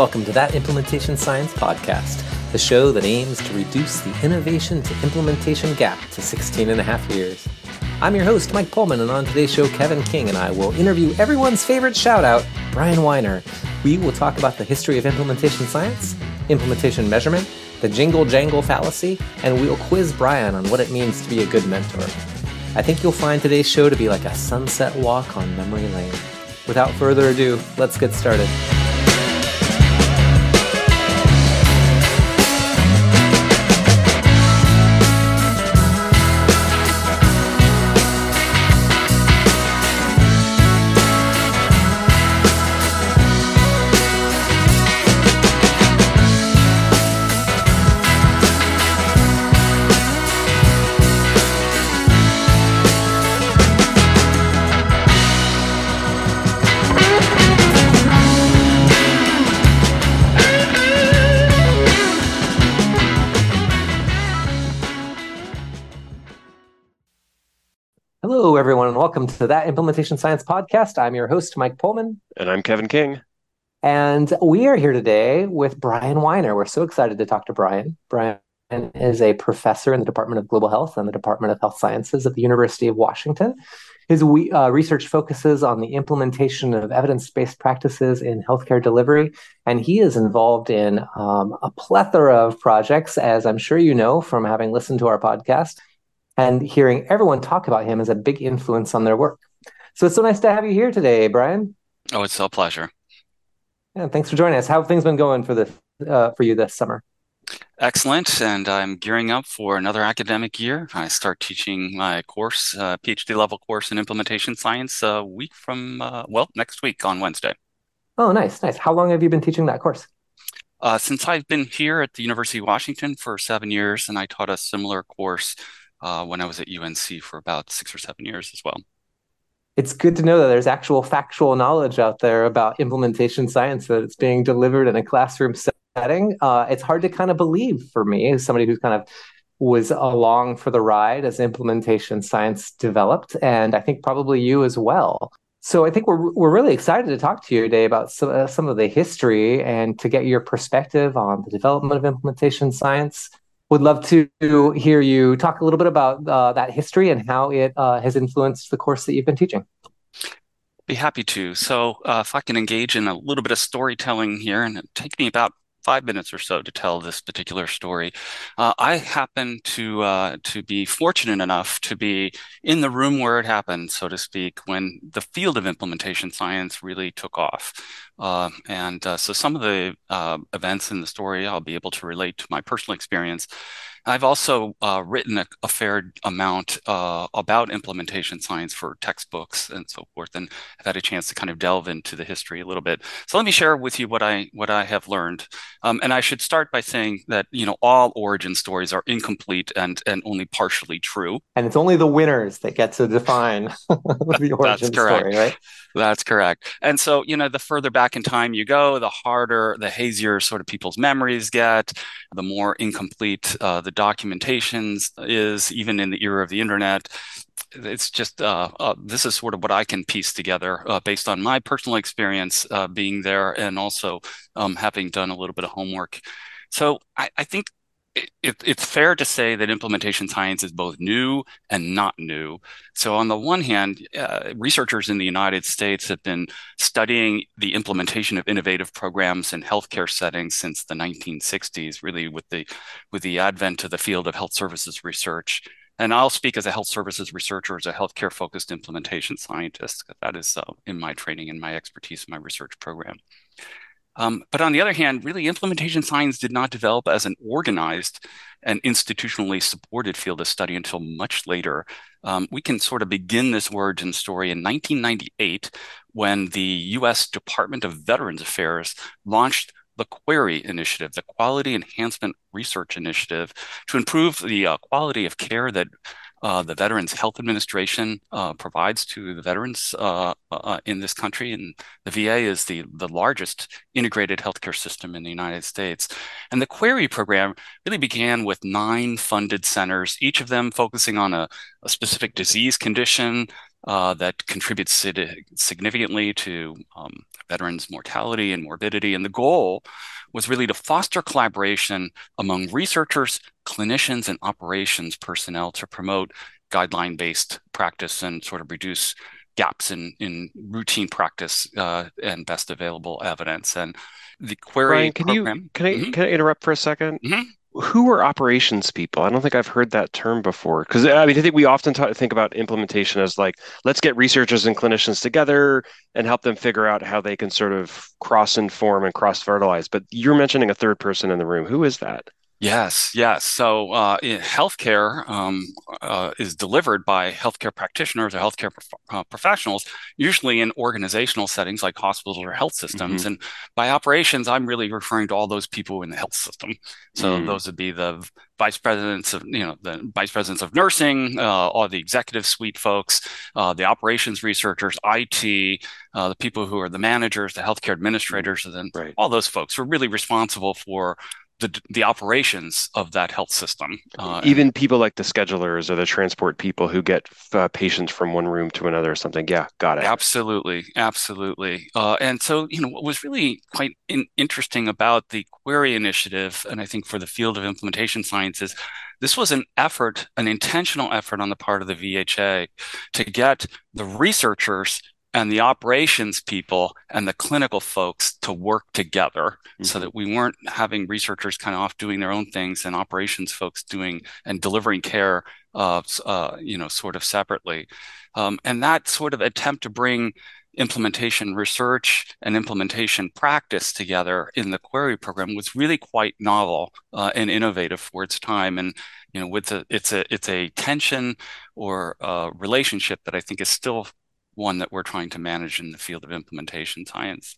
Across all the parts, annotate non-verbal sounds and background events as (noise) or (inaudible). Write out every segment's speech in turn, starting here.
Welcome to That Implementation Science Podcast, the show that aims to reduce the innovation to implementation gap to 16 and a half years. I'm your host, Mike Pullmann, and on today's show, Kevin King and I will interview everyone's favorite shout out, Bryan Weiner. We will talk about the history of implementation science, implementation measurement, the jingle jangle fallacy, and we'll quiz Bryan on what it means to be a good mentor. I think you'll find today's show to be like a sunset walk on memory lane. Without further ado, let's get started. Welcome to that Implementation Science Podcast. I'm your host, Mike Pullmann. And I'm Kevin King. And we are here today with Bryan Weiner. We're so excited to talk to Bryan. Bryan is a professor in the Department of Global Health and the Department of Health Sciences at the University of Washington. His uh, research focuses on the implementation of evidence based practices in healthcare delivery, and he is involved in um, a plethora of projects, as I'm sure you know from having listened to our podcast and hearing everyone talk about him is a big influence on their work. So it's so nice to have you here today, Bryan. Oh, it's a pleasure. Yeah, thanks for joining us. How have things been going for the uh, for you this summer? Excellent, and I'm gearing up for another academic year. I start teaching my course, uh, PhD level course in implementation science, a week from uh, well next week on Wednesday. Oh, nice, nice. How long have you been teaching that course? Uh, since I've been here at the University of Washington for seven years, and I taught a similar course uh, when I was at UNC for about six or seven years as well. It's good to know that there's actual factual knowledge out there about implementation science that it's being delivered in a classroom setting. Uh, it's hard to kind of believe for me as somebody who's kind of was along for the ride as implementation science developed, and I think probably you as well. So I think we're we're really excited to talk to you today about some, uh, some of the history and to get your perspective on the development of implementation science would love to hear you talk a little bit about uh, that history and how it uh, has influenced the course that you've been teaching. Be happy to. So, uh, if I can engage in a little bit of storytelling here, and take me about five minutes or so to tell this particular story. Uh, I happen to uh, to be fortunate enough to be in the room where it happened, so to speak, when the field of implementation science really took off. Uh, and so some of the uh, events in the story I'll be able to relate to my personal experience. I've also uh, written a, a, fair amount uh, about implementation science for textbooks and so forth, and I've had a chance to kind of delve into the history a little bit. So let me share with you what I what I have learned. Um, and I should start by saying that you know all origin stories are incomplete and and only partially true. And it's only the winners that get to define (laughs) the (laughs) origin story, right? That's correct. And so you know, the further back in time you go, the harder, the hazier sort of people's memories get, the more incomplete uh, the documentations is, even in the era of the internet. It's just uh, uh, this is sort of what I can piece together uh, based on my personal experience uh, being there and also um, having done a little bit of homework. So I, I think it, it's fair to say that implementation science is both new and not new. So, on the one hand, uh, researchers in the United States have been studying the implementation of innovative programs in healthcare settings since the 1960s, really with the with the advent of the field of health services research. And I'll speak as a health services researcher, as a healthcare focused implementation scientist. That is uh, in my training and my expertise in my research program. Um, but on the other hand, really, implementation science did not develop as an organized and institutionally supported field of study until much later. Um, we can sort of begin this origin story in 1998 when the US Department of Veterans Affairs launched the QUERI initiative, the Quality Enhancement Research Initiative, to improve the uh, quality of care that uh, the Veterans Health Administration uh, provides to the veterans uh, uh, in this country, and the VA is the the largest integrated healthcare system in the United States. And the QUERI program really began with nine funded centers, each of them focusing on a, a specific disease condition uh, that contributes significantly to um, veterans' mortality and morbidity. And the goal was really to foster collaboration among researchers, clinicians, and operations personnel to promote guideline based practice and sort of reduce gaps in, in routine practice uh, and best available evidence. And the QUERI Bryan, can program, you can I mm-hmm. can I interrupt for a 2nd mm-hmm who are operations people? I don't think I've heard that term before. Because I mean, I think we often talk, think about implementation as like, let's get researchers and clinicians together and help them figure out how they can sort of cross inform and cross fertilize. But you're mentioning a third person in the room. Who is that? Yes, yes. So uh, healthcare um, uh, is delivered by healthcare practitioners or healthcare prof- uh, professionals, usually in organizational settings like hospitals or health systems. Mm-hmm. And by operations, I'm really referring to all those people in the health system. So mm. those would be the vice presidents of, you know, the vice presidents of nursing, uh, all the executive suite folks, uh, the operations researchers, IT, uh, the people who are the managers, the healthcare administrators, and then right. all those folks who are really responsible for the the operations of that health system. Uh, Even people like the schedulers or the transport people who get uh, patients from one room to another or something. Yeah, got it. Absolutely, absolutely. Uh, and so, you know, what was really quite in- interesting about the QUERI initiative, and I think for the field of implementation sciences, this was an effort, an intentional effort on the part of the VHA to get the researchers and the operations people and the clinical folks to work together mm-hmm. so that we weren't having researchers kind of off doing their own things and operations folks doing and delivering care uh, uh, you know sort of separately um, and that sort of attempt to bring implementation research and implementation practice together in the QUERI program was really quite novel uh, and innovative for its time and you know with the it's a it's a tension or a relationship that i think is still one that we're trying to manage in the field of implementation science.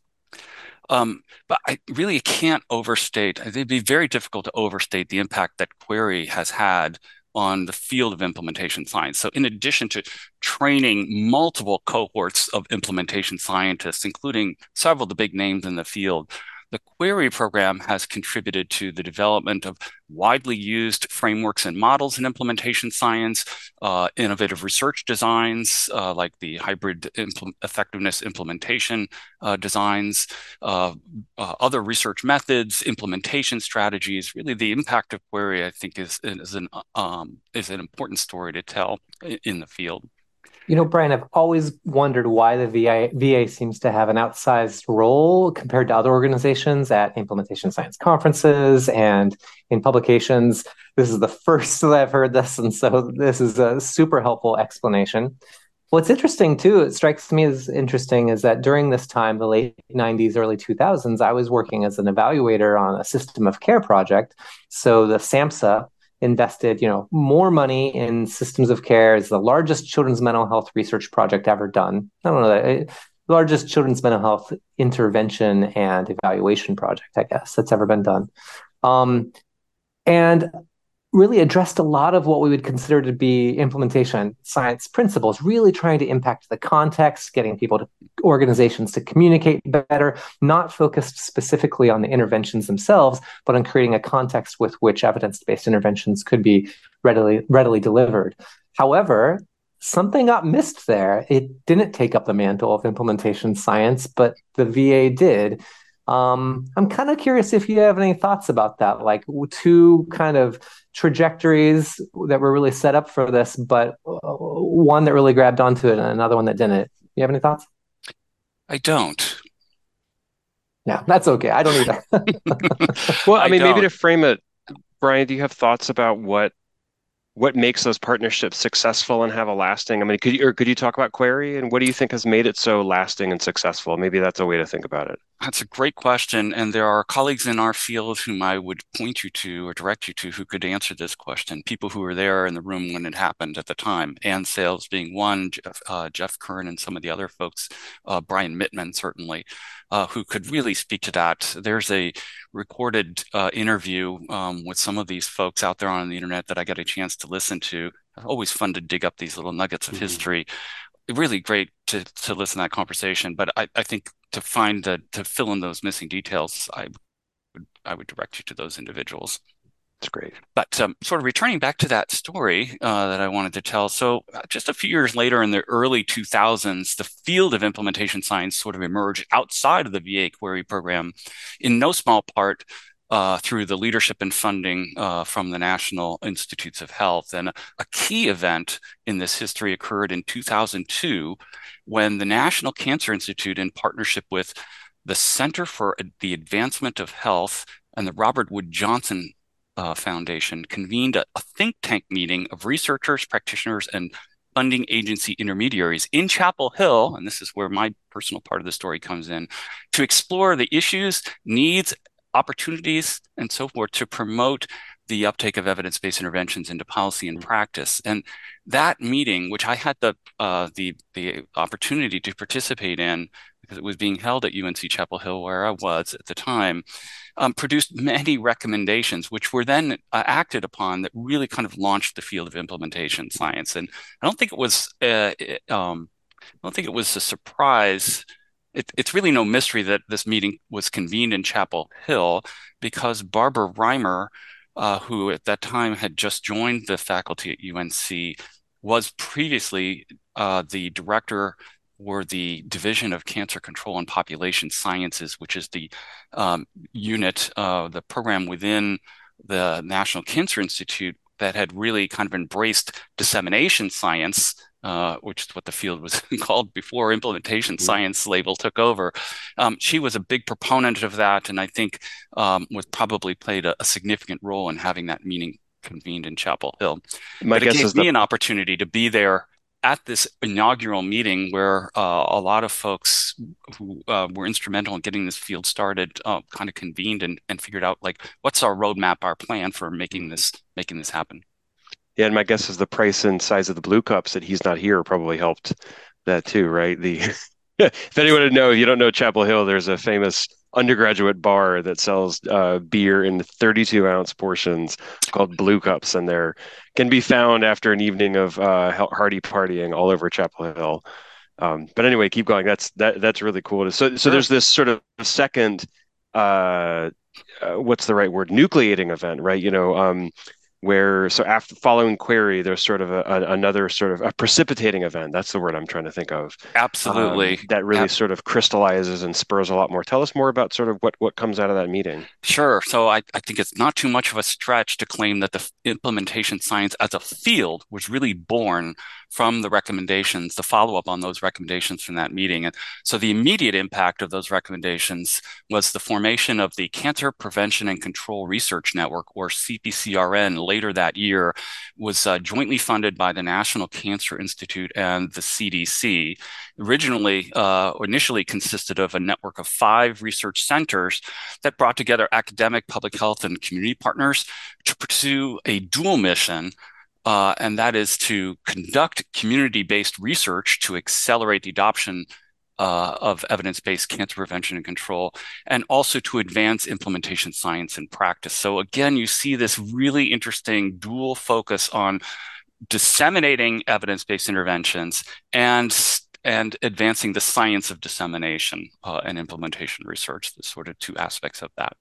Um, but I really can't overstate, it'd be very difficult to overstate the impact that QUERI has had on the field of implementation science. So, in addition to training multiple cohorts of implementation scientists, including several of the big names in the field, the QUERI program has contributed to the development of widely used frameworks and models in implementation science, uh, innovative research designs uh, like the hybrid impl- effectiveness implementation uh, designs, uh, uh, other research methods, implementation strategies. Really, the impact of QUERI, I think, is, is, an, um, is an important story to tell in the field. You know, Bryan, I've always wondered why the VA, VA seems to have an outsized role compared to other organizations at implementation science conferences and in publications. This is the first (laughs) that I've heard this, and so this is a super helpful explanation. What's interesting too, it strikes me as interesting, is that during this time, the late 90s, early 2000s, I was working as an evaluator on a system of care project. So the SAMHSA invested, you know, more money in systems of care. It's the largest children's mental health research project ever done. I don't know that eh, largest children's mental health intervention and evaluation project, I guess, that's ever been done. Um, and really addressed a lot of what we would consider to be implementation science principles, really trying to impact the context, getting people to organizations to communicate better, not focused specifically on the interventions themselves, but on creating a context with which evidence-based interventions could be readily readily delivered. However, something got missed there. It didn't take up the mantle of implementation science, but the VA did. Um, I'm kind of curious if you have any thoughts about that, like two kind of trajectories that were really set up for this, but uh, one that really grabbed onto it and another one that didn't. You have any thoughts? I don't. Yeah, that's okay. I don't either. (laughs) well, I, I mean, don't. maybe to frame it, Bryan, do you have thoughts about what what makes those partnerships successful and have a lasting? I mean, could you or could you talk about QUERI and what do you think has made it so lasting and successful? Maybe that's a way to think about it. That's a great question. And there are colleagues in our field whom I would point you to or direct you to who could answer this question. People who were there in the room when it happened at the time. Anne Sales being one, Geoff, uh, Geoff Curran and some of the other folks, uh, Brian Mittman certainly, uh, who could really speak to that. There's a recorded uh, interview um, with some of these folks out there on the internet that I got a chance to listen to. Always fun to dig up these little nuggets of mm-hmm. history really great to to listen to that conversation. But I, I think to find the to fill in those missing details, I would I would direct you to those individuals. That's great. But um, sort of returning back to that story uh, that I wanted to tell. So, uh, just a few years later, in the early 2000s, the field of implementation science sort of emerged outside of the VA QUERI program, in no small part uh, through the leadership and funding uh, from the National Institutes of Health. And a key event in this history occurred in 2002 when the National Cancer Institute, in partnership with the Center for the Advancement of Health and the Robert Wood Johnson uh, Foundation convened a, a, think tank meeting of researchers, practitioners, and funding agency intermediaries in Chapel Hill, and this is where my personal part of the story comes in, to explore the issues, needs, opportunities, and so forth to promote the uptake of evidence-based interventions into policy and practice. And that meeting, which I had the uh, the the opportunity to participate in, because it was being held at UNC Chapel Hill, where I was at the time, um, produced many recommendations, which were then uh, acted upon that really kind of launched the field of implementation science. And I don't think it was, uh, um, I don't think it was a surprise. It, it's really no mystery that this meeting was convened in Chapel Hill because Barbara Rimer, uh, who at that time had just joined the faculty at UNC, was previously uh, the director or the Division of Cancer Control and Population Sciences, which is the um, unit, uh, the program within the National Cancer Institute that had really kind of embraced dissemination science, uh, which is what the field was (laughs) called before implementation mm-hmm. science label took over. Um, she was a big proponent of that, and I think um, was probably played a, a, significant role in having that meeting convened in Chapel Hill. My but it gave me the... an opportunity to be there at this inaugural meeting where uh, a lot of folks who uh, were instrumental in getting this field started uh, kind of convened and, and figured out like what's our roadmap our plan for making this making this happen yeah and my guess is the price and size of the blue cups that he's not here probably helped that too right the (laughs) if anyone would know if you don't know chapel hill there's a famous undergraduate bar that sells uh, beer in 32 ounce portions called Blue Cups, and they can be found after an evening of uh, hearty partying all over Chapel Hill. Um, but anyway, keep going. That's that that's really cool. So so there's this sort of second, uh, uh, what's the right word? Nucleating event, right? You know, um, where so after following QUERI there's sort of a, a, another sort of a precipitating event. That's the word i'm trying to think of. Absolutely. Um, that really Ab- sort of crystallizes and spurs a lot more. Tell us more about sort of what what comes out of that meeting. Sure. So i, I think it's not too much of a stretch to claim that the implementation science as a field was really born from the recommendations, the follow up on those recommendations from that meeting. And so the immediate impact of those recommendations was the formation of the Cancer Prevention and Control Research Network, or CPCRN, later that year, was uh, jointly funded by the National Cancer Institute and the CDC. Originally, uh, initially consisted of a network of five research centers that brought together academic, public health, and community partners to pursue a dual mission uh, and that is to conduct community based research to accelerate the adoption uh, of evidence based cancer prevention and control, and also to advance implementation science and practice. So, again, you see this really interesting dual focus on disseminating evidence based interventions and and advancing the science of dissemination uh, and implementation research, the sort of two aspects of that.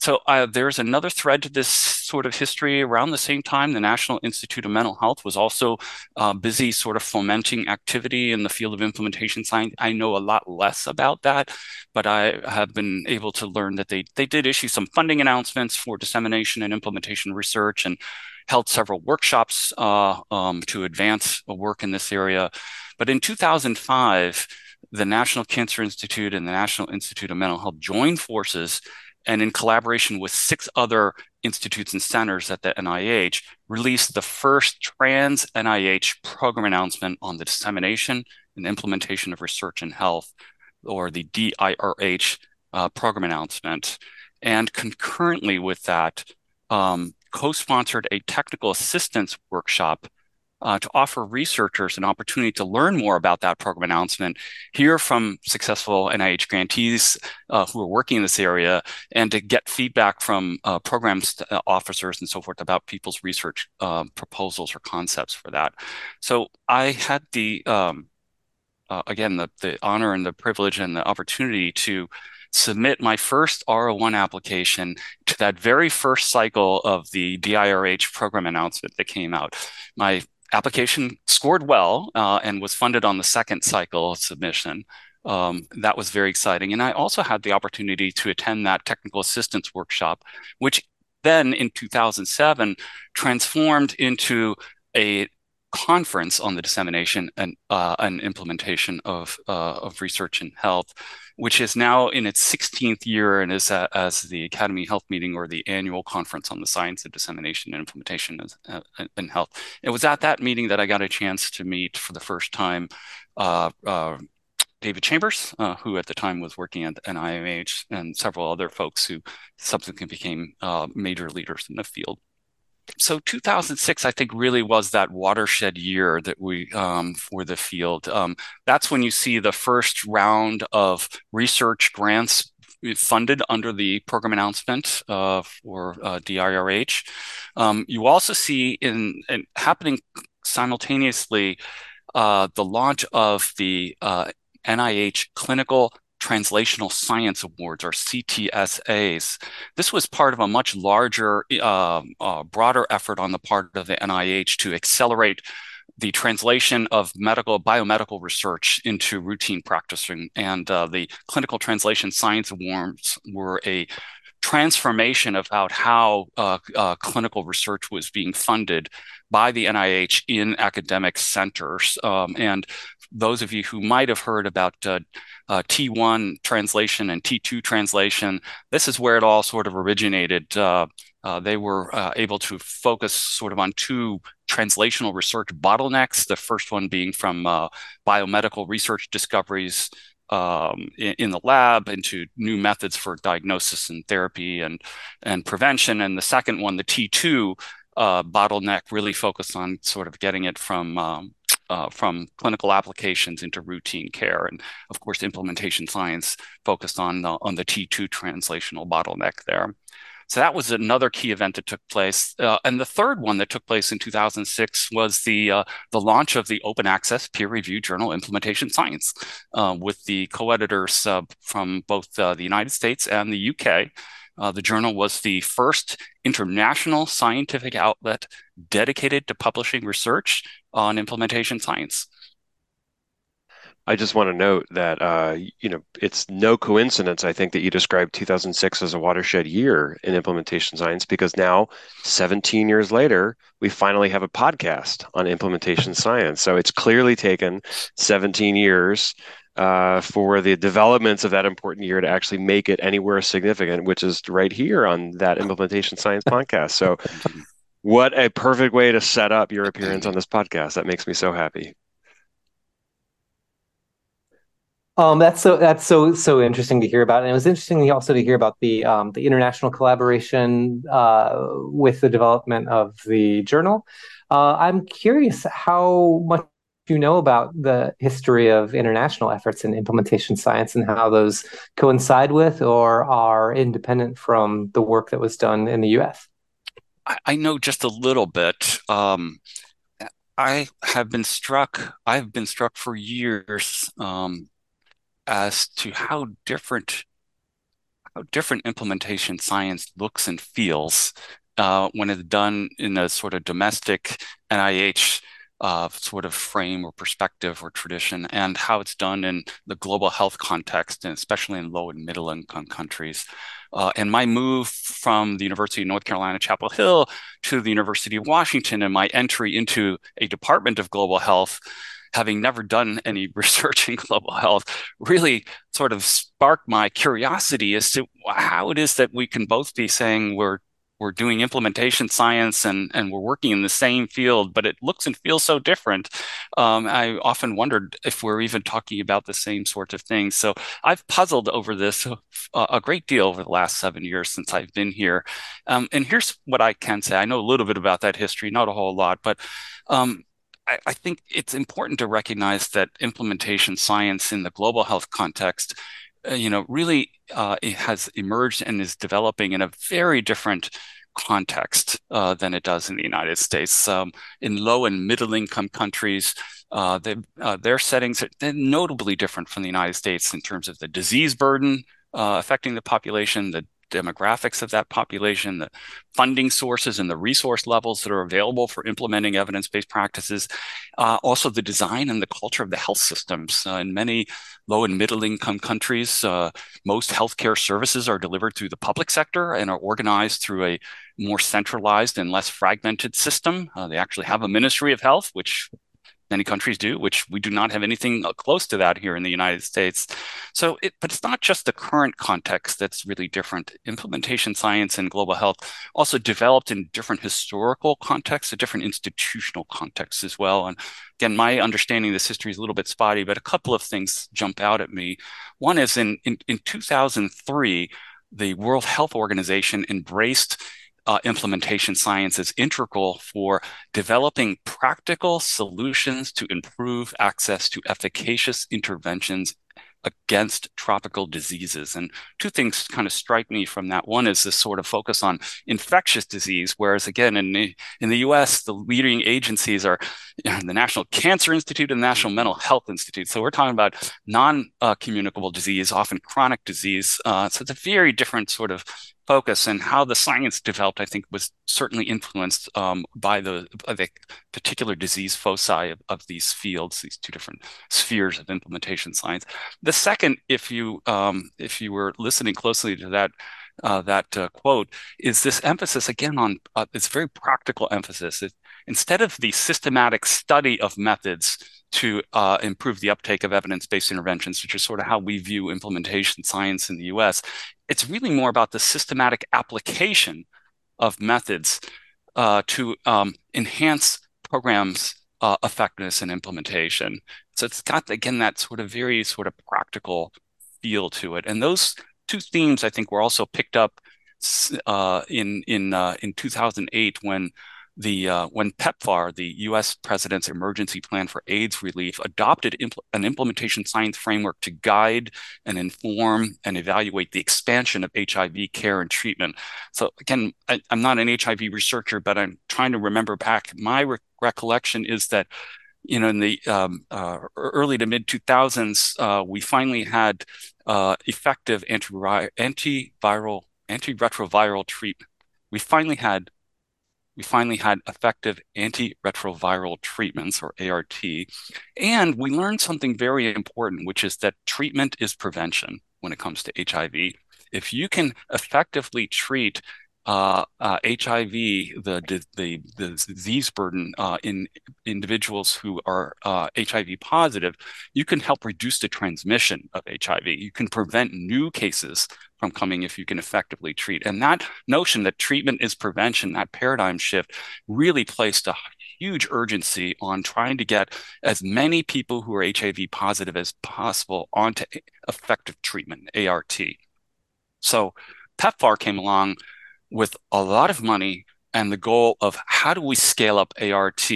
So uh, there's another thread to this sort of history. Around the same time, the National Institute of Mental Health was also uh, busy sort of fomenting activity in the field of implementation science. I know a lot less about that, but I have been able to learn that they they did issue some funding announcements for dissemination and implementation research and held several workshops uh, um, to advance work in this area. But in 2005, the National Cancer Institute and the National Institute of Mental Health joined forces and in collaboration with six other institutes and centers at the NIH, released the first trans NIH program announcement on the dissemination and implementation of research in health, or the DIRH uh, program announcement. And concurrently with that, um, co sponsored a technical assistance workshop uh, to offer researchers an opportunity to learn more about that program announcement, hear from successful NIH grantees uh, who are working in this area, and to get feedback from uh, program uh, officers and so forth about people's research um, proposals or concepts for that. So I had the um, uh, again the the honor and the privilege and the opportunity to submit my first R01 application to that very first cycle of the DIRH program announcement that came out. My application scored well uh, and was funded on the second cycle submission. Um, that was very exciting. And I also had the opportunity to attend that technical assistance workshop, which then in 2007 transformed into a conference on the dissemination and, uh, and implementation of, uh, of research in health, which is now in its 16th year and is as the Academy Health Meeting or the annual conference on the science of dissemination and implementation uh, in health. It was at that meeting that I got a chance to meet for the first time uh, uh, David Chambers, uh, who at the time was working at NIMH, and several other folks who subsequently became uh, major leaders in the field. So 2006, I think, really was that watershed year that we um, for the field. Um, that's when you see the first round of research grants funded under the program announcement uh, for uh, DIRH. Um, you also see in, in happening simultaneously uh, the launch of the uh, NIH Clinical Translational Science Awards, or CTSAs. This was part of a much larger, uh, uh, broader effort on the part of the NIH to accelerate the translation of medical biomedical research into routine practicing. And uh, the Clinical Translation Science Awards were a transformation about how uh, uh, clinical research was being funded by the NIH in academic centers. Um, and those of you who might have heard about uh, uh, T1 translation and T2 translation, this is where it all sort of originated. Uh, uh they were uh, able to focus sort of on two translational research bottlenecks, the first one being from uh, biomedical research discoveries um, in, in, the lab into new methods for diagnosis and therapy and, and prevention. And the second one, the T2 bottleneck, really focused on sort of getting it from um, uh, from clinical applications into routine care. And of course, implementation science focused on the, on the T2 translational bottleneck there. So that was another key event that took place. Uh, and the third one that took place in 2006 was the uh, the launch of the open access peer reviewed journal Implementation Science uh, with the co-editors from both uh, the United States and the UK. Uh, the journal was the first international scientific outlet dedicated to publishing research on implementation science. I just want to note that uh, you know it's no coincidence. I think that you described 2006 as a watershed year in implementation science because now, 17 years later, we finally have a podcast on implementation science. So it's clearly taken 17 years uh, for the developments of that important year to actually make it anywhere significant, which is right here on that implementation science podcast. So, what a perfect way to set up your (clears throat) appearance on this podcast. That makes me so happy. Um, that's so that's so so interesting to hear about, and it was interesting also to hear about the um, the international collaboration uh, with the development of the journal. Uh, I'm curious how much you know about the history of international efforts in implementation science and how those coincide with or are independent from the work that was done in the US? I know just a little bit. Um, I have been struck, I've been struck for years um, as to how different how different implementation science looks and feels uh, when it's done in a sort of domestic NIH uh, sort of frame or perspective or tradition and how it's done in the global health context, and especially in low and middle income countries. Uh, and my move from the University of North Carolina, Chapel Hill to the University of Washington and my entry into a department of global health, having never done any (laughs) research in global health, really sort of sparked my curiosity as to how it is that we can both be saying we're we're doing implementation science and and we're working in the same field, but it looks and feels so different. Um, I often wondered if we're even talking about the same sorts of things. So I've puzzled over this a, a great deal over the last seven years since I've been here. Um, and here's what I can say: I know a little bit about that history, not a whole lot, but um, I think it's important to recognize that implementation science in the global health context you know, really uh, has emerged and is developing in a very different context uh, than it does in the United States. Um, in low and middle income countries, uh, they, uh, their settings are notably different from the United States in terms of the disease burden uh, affecting the population, the demographics of that population, the funding sources and the resource levels that are available for implementing evidence-based practices, uh, also the design and the culture of the health systems. Uh, in many low and middle income countries, uh, most healthcare services are delivered through the public sector and are organized through a more centralized and less fragmented system. Uh, they actually have a Ministry of Health, which many countries do, which we do not have anything uh, close to that here in the United States. So, it, but it's not just the current context that's really different. Implementation science and global health also developed in different historical contexts, a different institutional contexts as well. And again, my understanding of this history is a little bit spotty, but a couple of things jump out at me. One is in, in, in 2003, the World Health Organization embraced uh, implementation science is integral for developing practical solutions to improve access to efficacious interventions against tropical diseases. And two things kind of strike me from that. One is this sort of focus on infectious disease, whereas again in the, in the U.S. the leading agencies are you (clears throat) know, the National Cancer Institute and the National Mental Health Institute. So we're talking about non-communicable uh, disease, often chronic disease. Uh, so it's a very different sort of focus and how the science developed, I think, was certainly influenced um, by, the, the particular disease foci of, of, these fields, these two different spheres of implementation science. The second, if you um, if you were listening closely to that uh, that uh, quote, is this emphasis again on uh, this very practical emphasis. It, instead of the systematic study of methods to uh, improve the uptake of evidence-based interventions, which is sort of how we view implementation science in the U.S. It's really more about the systematic application of methods uh, to um, enhance programs' uh, effectiveness and implementation. So it's got again that sort of very sort of practical feel to it, and those two themes I think were also picked up uh, in in uh, in 2008 when the uh, when PEPFAR, the U.S. President's Emergency Plan for AIDS Relief, adopted impl- an implementation science framework to guide and inform and evaluate the expansion of HIV care and treatment. So again, I, am not an HIV researcher, but I'm trying to remember back. My re- recollection is that you know, in the um, uh, early to mid 2000s, uh, we finally had uh, effective antiviral, antiviral, antiretroviral treatment. We finally had we finally had effective antiretroviral treatments or ART. And we learned something very important, which is that treatment is prevention when it comes to HIV. If you can effectively treat uh, uh, HIV, the, the, the disease burden uh, in individuals who are HIV uh, positive, you can help reduce the transmission of HIV. You can prevent new cases from coming if you can effectively treat. And that notion that treatment is prevention, that paradigm shift, really placed a huge urgency on trying to get as many people who are HIV positive as possible onto effective treatment, ART. So PEPFAR came along with a lot of money and the goal of how do we scale up ART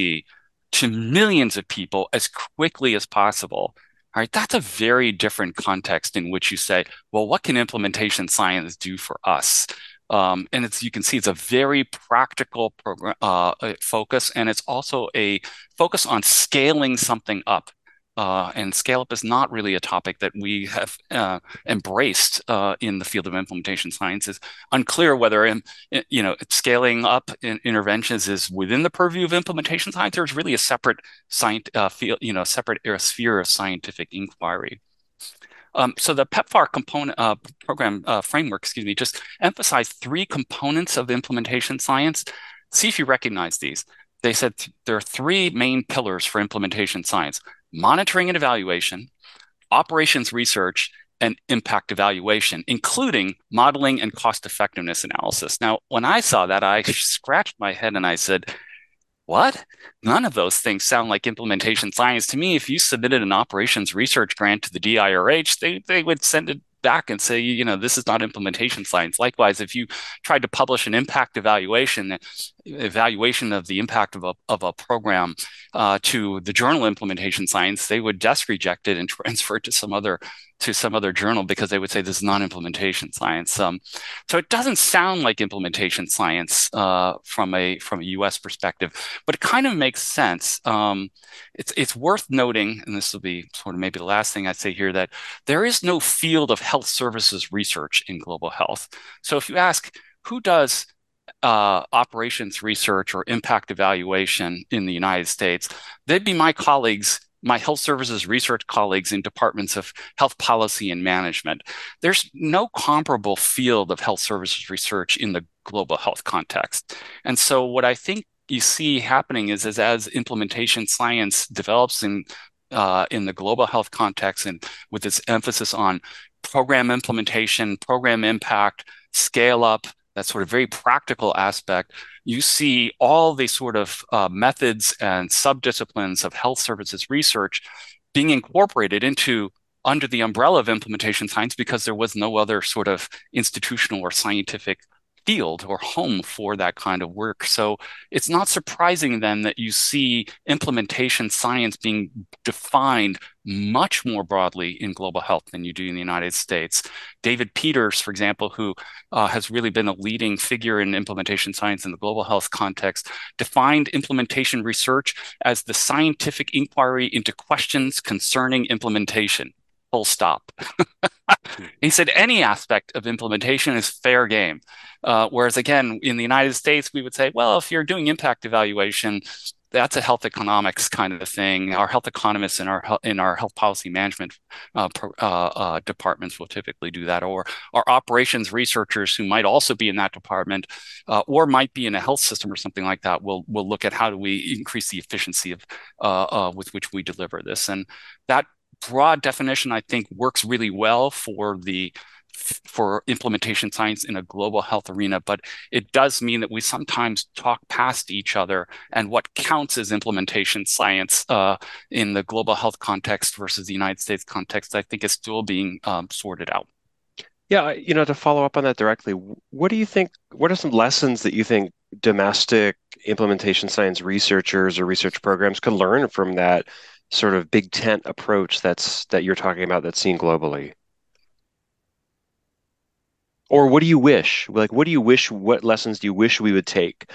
to millions of people as quickly as possible. All right, that's a very different context in which you say, well, what can implementation science do for us? Um, and it's you can see it's a very practical program uh, focus, and it's also a focus on scaling something up uh, and scale up is not really a topic that we have uh, embraced uh, in the field of implementation science. It's unclear whether in, you know scaling up in interventions is within the purview of implementation science, or is really a separate science uh, field, you know, separate sphere of scientific inquiry. Um, so the PEPFAR component uh, program uh, framework, excuse me, just emphasized three components of implementation science. See if you recognize these. They said th- there are three main pillars for implementation science monitoring and evaluation, operations research, and impact evaluation, including modeling and cost effectiveness analysis. Now, when I saw that, I (laughs) scratched my head and I said, what? None of those things sound like implementation science to me. If you submitted an operations research grant to the DIRH, they, they would send it back and say, you know, this is not implementation science. Likewise, if you tried to publish an impact evaluation, evaluation of the impact of a, of a program uh, to the journal implementation science, they would desk reject it and (laughs) transfer it to some other to some other journal because they would say this is not implementation science. Um, so it doesn't sound like implementation science uh, from a from a U.S. perspective, but it kind of makes sense. Um, it's it's worth noting, and this will be sort of maybe the last thing I say here, that there is no field of health services research in global health. So if you ask who does uh, operations research or impact evaluation in the United States, they'd be my colleagues my health services research colleagues in departments of health policy and management. There's no comparable field of health services research in the global health context. And so what I think you see happening is, is as implementation science develops in uh, in the global health context and with its emphasis on program implementation, program impact, scale up, that sort of very practical aspect, you see all the sort of uh, methods and subdisciplines of health services research being incorporated into under the umbrella of implementation science because there was no other sort of institutional or scientific field or home for that kind of work. So it's not surprising then that you see implementation science being defined much more broadly in global health than you do in the United States. David Peters, for example, who uh, has really been a leading figure in implementation science in the global health context, defined implementation research as the scientific inquiry into questions concerning implementation full stop. (laughs) he said any aspect of implementation is fair game. Uh, whereas again, in the United States, we would say, well, if you're doing impact evaluation, that's a health economics kind of thing. Our health economists in our in our health policy management uh, uh, uh, departments will typically do that, or our operations researchers who might also be in that department, uh, or might be in a health system or something like that, will will look at how do we increase the efficiency of uh, uh, with which we deliver this, and that broad definition, I think, works really well for the for implementation science in a global health arena, but it does mean that we sometimes talk past each other and what counts as implementation science uh, in the global health context versus the United States context, I think is still being um, sorted out. Yeah, you know, to follow up on that directly, what do you think? What are some lessons that you think domestic implementation science researchers or research programs can learn from that sort of big tent approach that's that you're talking about that's seen globally? Or what do you wish? Like, what do you wish? What lessons do you wish we would take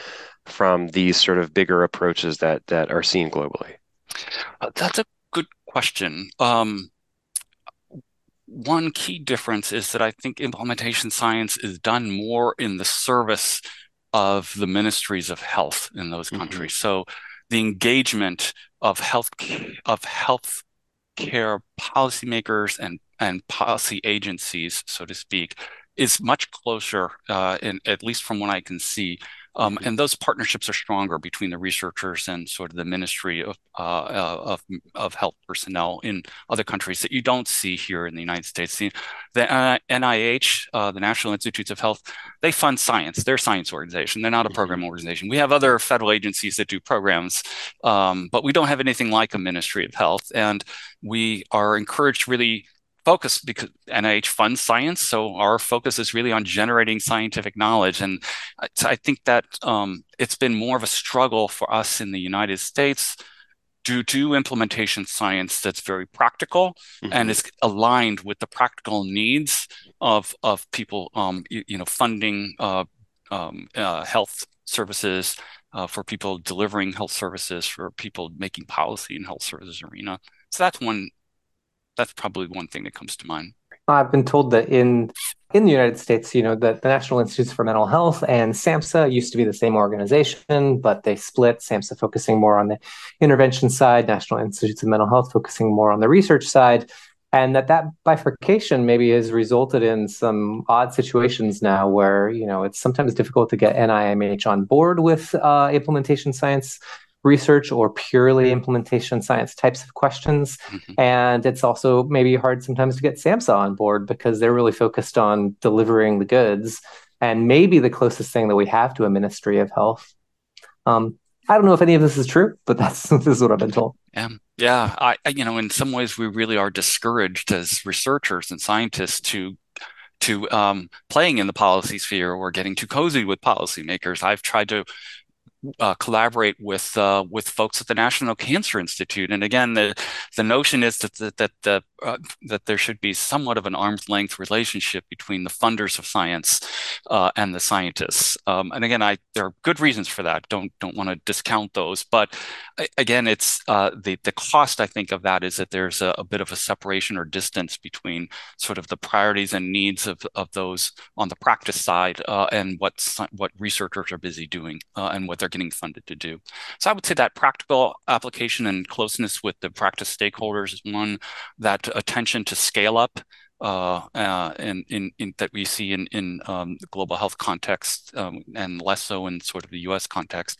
from these sort of bigger approaches that that are seen globally? Uh, that's a good question. Um, one key difference is that I think implementation science is done more in the service of the ministries of health in those mm-hmm. countries. Mm-hmm. So the engagement of health of health care policymakers and and policy agencies, so to speak, is much closer, uh, in, at least from what I can see, um, mm-hmm. and those partnerships are stronger between the researchers and sort of the Ministry of, uh, uh of, of Health personnel in other countries that you don't see here in the United States. The, the NIH, uh, the National Institutes of Health, they fund science. They're a science organization. They're not a program mm-hmm. organization. We have other federal agencies that do programs, um, but we don't have anything like a Ministry of Health. And we are encouraged really focus because NIH funds science, so our focus is really on generating scientific knowledge, and I think that um, it's been more of a struggle for us in the United States to do implementation science that's very practical mm-hmm. and is aligned with the practical needs of of people, um, you, you, know, funding uh, um, uh, health services. Uh, for people delivering health services, for people making policy in health services arena, so that's one that's probably one thing that comes to mind. I've been told that in in the United States, you know, that the National Institutes for Mental Health and SAMHSA used to be the same organization, but they split. SAMHSA focusing more on the intervention side, National Institutes of Mental Health focusing more on the research side, and that that bifurcation maybe has resulted in some odd situations now where you know it's sometimes difficult to get NIMH on board with uh, implementation science research or purely implementation science types of questions. Mm-hmm. And it's also maybe hard sometimes to get SAMHSA on board because they're really focused on delivering the goods and maybe the closest thing that we have to a Ministry of Health. Um, I don't know if any of this is true, but (laughs) that's this is what I've been told. Yeah, yeah. I, you know, in some ways, we really are discouraged as researchers and scientists to to um, playing in the policy sphere or getting too cozy with policymakers. I've tried to uh, collaborate with uh, with folks at the National Cancer Institute. And again, the the notion is that that that, the, uh, that there should be somewhat of an arm's length relationship between the funders of science uh, and the scientists. Um, and again, I there are good reasons for that. Don't don't want to discount those, but again, it's uh, the the cost I think of that is that there's a, a, bit of a separation or distance between sort of the priorities and needs of of those on the practice side uh, and what what researchers are busy doing and what they're getting funded to do. So I would say that practical application and closeness with the practice stakeholders is one. That attention to scale up uh, uh, in, in, in, that we see in in um, the global health context um, and less so in sort of the U.S. context,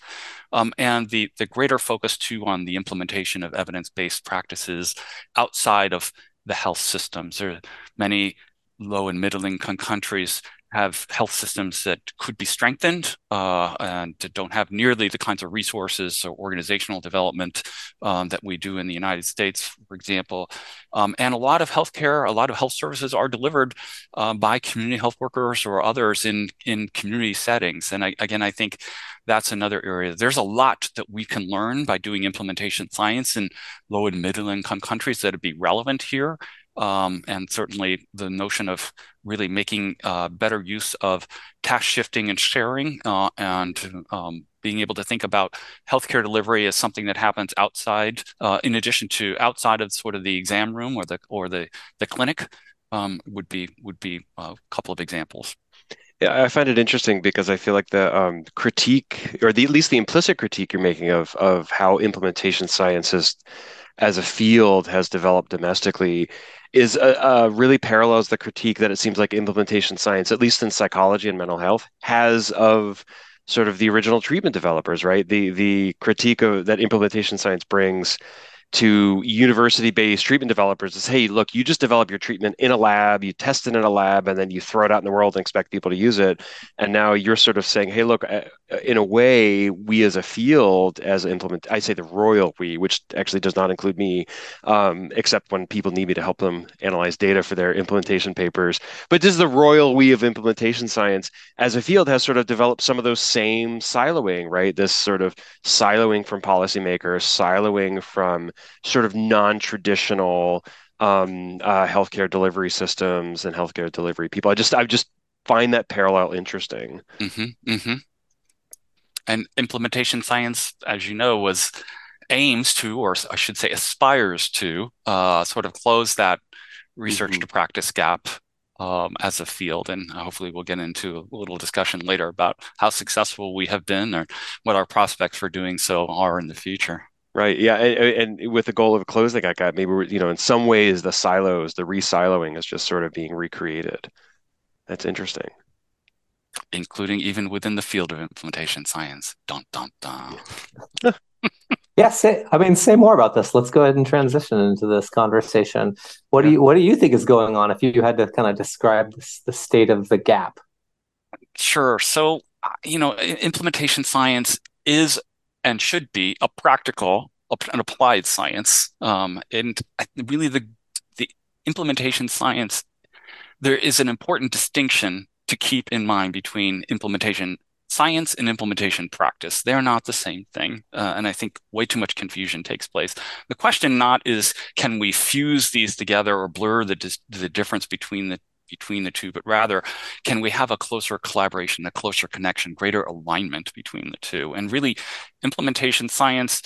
um, and the the greater focus too on the implementation of evidence based practices outside of the health systems. There are many low and middle income countries have health systems that could be strengthened uh, and don't have nearly the kinds of resources or organizational development um, that we do in the United States, for example. Um, and a lot of healthcare, a lot of health services are delivered uh, by community health workers or others in, in community settings. And I, again, I think that's another area. There's a lot that we can learn by doing implementation science in low and middle income countries that would be relevant here. Um, and certainly the notion of really making uh, better use of task shifting and sharing uh, and um, being able to think about healthcare delivery as something that happens outside, uh, in addition to outside of sort of the exam room or the or the the clinic, um, would be would be a couple of examples. Yeah, I find it interesting because I feel like the um, critique, or the, at least the implicit critique you're making of of how implementation science is, as a field has developed domestically, is uh, uh, really parallels the critique that it seems like implementation science, at least in psychology and mental health, has of sort of the original treatment developers, right? The the critique of that implementation science brings to university-based treatment developers is, hey, look, you just develop your treatment in a lab, you test it in a lab, and then you throw it out in the world and expect people to use it. And now you're sort of saying, hey, look, uh, in a way, we as a field, as implement, I say the royal we, which actually does not include me, um, except when people need me to help them analyze data for their implementation papers. But is the royal we of implementation science as a field has sort of developed some of those same siloing, right? This sort of siloing from policymakers, siloing from sort of non-traditional um, uh, healthcare delivery systems and healthcare delivery people. I just I just find that parallel interesting. Mm-hmm, mm-hmm. And implementation science, as you know, was aims to, or I should say, aspires to, uh, sort of close that research mm-hmm. to practice gap um, as a field. And hopefully, we'll get into a little discussion later about how successful we have been or what our prospects for doing so are in the future. Right. Yeah. And, and, with the goal of closing that gap, maybe, you know, in some ways, the silos, the re-siloing is just sort of being recreated. That's interesting. Including even within the field of implementation science. Dun, dun, dun. yeah. (laughs) Say, I mean, say more about this. Let's go ahead and transition into this conversation. What yeah. do you, what do you think is going on if you had to kind of describe this, the state of the gap? Sure. So, uh, you know, implementation science is and should be a practical, an applied science. Um, and really, the the implementation science, there is an important distinction to keep in mind between implementation science and implementation practice. They're not the same thing. Uh, and I think way too much confusion takes place. The question not is can we fuse these together or blur the, the difference between the between the two, but rather can we have a closer collaboration, a closer connection, greater alignment between the two? And really, implementation science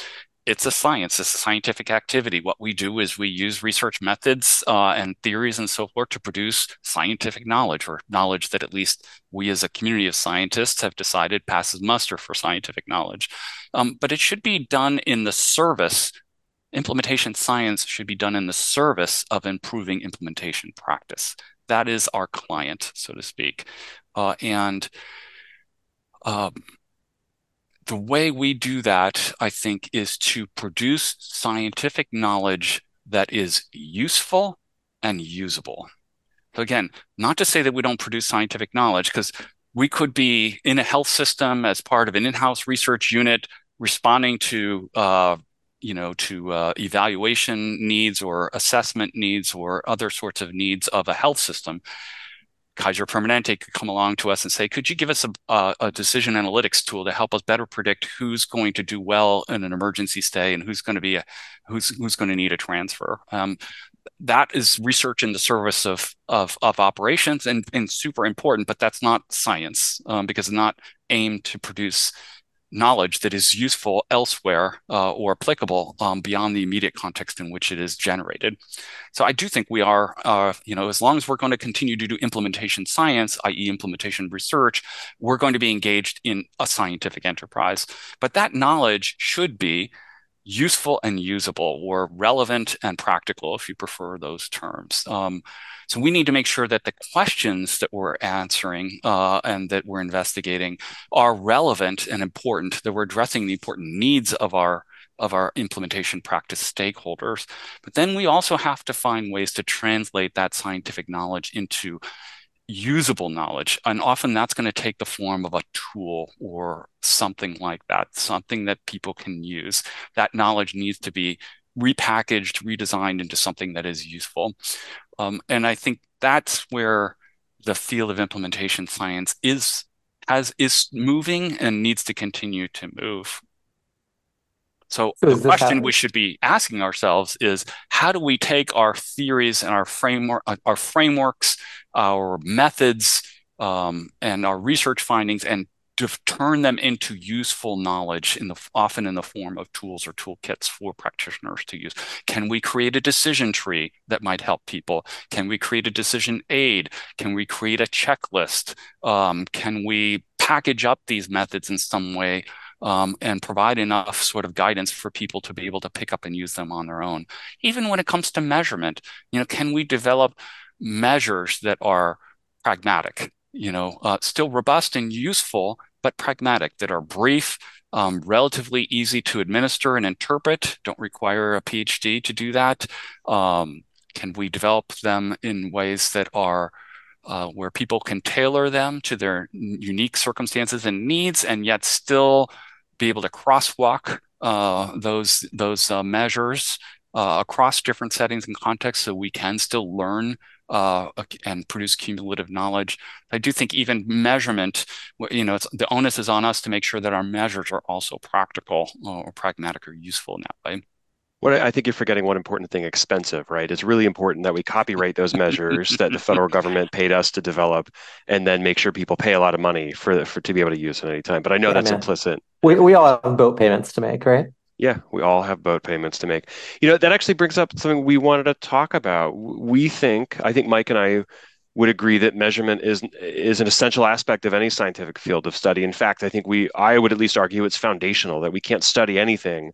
it's a science it's a scientific activity. What we do is we use research methods uh, and theories and so forth to produce scientific knowledge or knowledge that at least we as a community of scientists have decided passes muster for scientific knowledge. Um, but it should be done in the service implementation science should be done in the service of improving implementation practice that is our client, so to speak. Uh, and um, the way we do that, I think, is to produce scientific knowledge that is useful and usable. So again, not to say that we don't produce scientific knowledge, because we could be in a health system as part of an in-house research unit responding to uh, you know, to uh, evaluation needs or assessment needs or other sorts of needs of a health system. Kaiser Permanente could come along to us and say, could you give us a, a, decision analytics tool to help us better predict who's going to do well in an emergency stay and who's going to be a, who's who's going to need a transfer. Um, that is research in the service of of, of operations and, and super important, but that's not science um, because it's not aimed to produce knowledge that is useful elsewhere uh, or applicable um, beyond the immediate context in which it is generated. So I do think we are, uh, you know, as long as we're going to continue to do implementation science, i.e., implementation research, we're going to be engaged in a scientific enterprise. But that knowledge should be useful and usable or relevant and practical if you prefer those terms. Um, so we need to make sure that the questions that we're answering uh, and that we're investigating are relevant and important that we're addressing the important needs of our of our implementation practice stakeholders. But then we also have to find ways to translate that scientific knowledge into usable knowledge. And often that's going to take the form of a tool or something like that, something that people can use. That knowledge needs to be repackaged, redesigned into something that is useful. Um, and I think that's where the field of implementation science is has is moving and needs to continue to move. So, so the question we should be asking ourselves is how do we take our theories and our framework, uh, our frameworks, our methods, um, and our research findings and to turn them into useful knowledge in the often in the form of tools or toolkits for practitioners to use. Can we create a decision tree that might help people? Can we create a decision aid? Can we create a checklist? Um, can we package up these methods in some way um, and provide enough sort of guidance for people to be able to pick up and use them on their own. Even when it comes to measurement, you know, can we develop measures that are pragmatic, you know, uh, still robust and useful, but pragmatic, that are brief, um, relatively easy to administer and interpret, don't require a PhD to do that. Um, can we develop them in ways that are uh, where people can tailor them to their unique circumstances and needs, and yet still be able to crosswalk uh, those those uh, measures uh, across different settings and contexts, so we can still learn uh, and produce cumulative knowledge. I do think even measurement, you know, the onus is on us to make sure that our measures are also practical or pragmatic or useful in that way. What I think you're forgetting one important thing: expensive, right? It's really important that we copyright those measures that the federal government paid us to develop, and then make sure people pay a lot of money for for to be able to use it at any time. But I know yeah, that's man. implicit. We we all have boat payments to make, right? Yeah, we all have boat payments to make. You know, that actually brings up something we wanted to talk about. We think, I think Mike and I would agree that measurement is is an essential aspect of any scientific field of study. In fact, I think we I would at least argue it's foundational that we can't study anything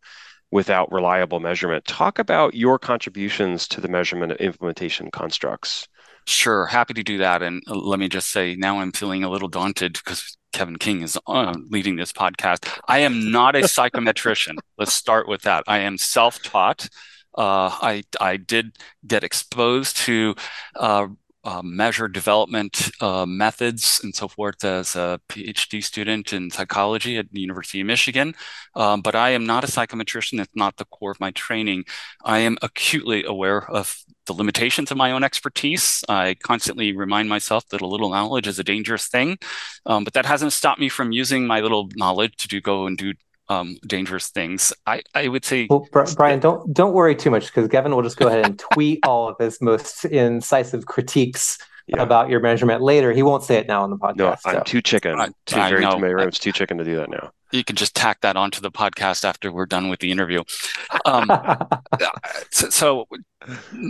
without reliable measurement. Talk about your contributions to the measurement of implementation constructs. Sure, happy to do that. And uh, let me just say, now I'm feeling a little daunted because Kevin King is uh, leading this podcast. I am not a psychometrician. (laughs) Let's start with that. I am self taught. Uh, I I did get exposed to uh, uh, measure development uh, methods and so forth as a PhD student in psychology at the University of Michigan. Um, but I am not a psychometrician. It's not the core of my training. I am acutely aware of the limitations of my own expertise. I constantly remind myself that a little knowledge is a dangerous thing. Um, but that hasn't stopped me from using my little knowledge to do go and do um, dangerous things. I, I would say. Well, Bryan, don't don't worry too much because Gavin will just go ahead and tweet all of his most incisive critiques yeah. about your measurement later. He won't say it now on the podcast. No, I'm so. too chicken. I, too I very know. too It's too chicken to do that now you can just tack that onto the podcast after we're done with the interview. Um, (laughs) so, so,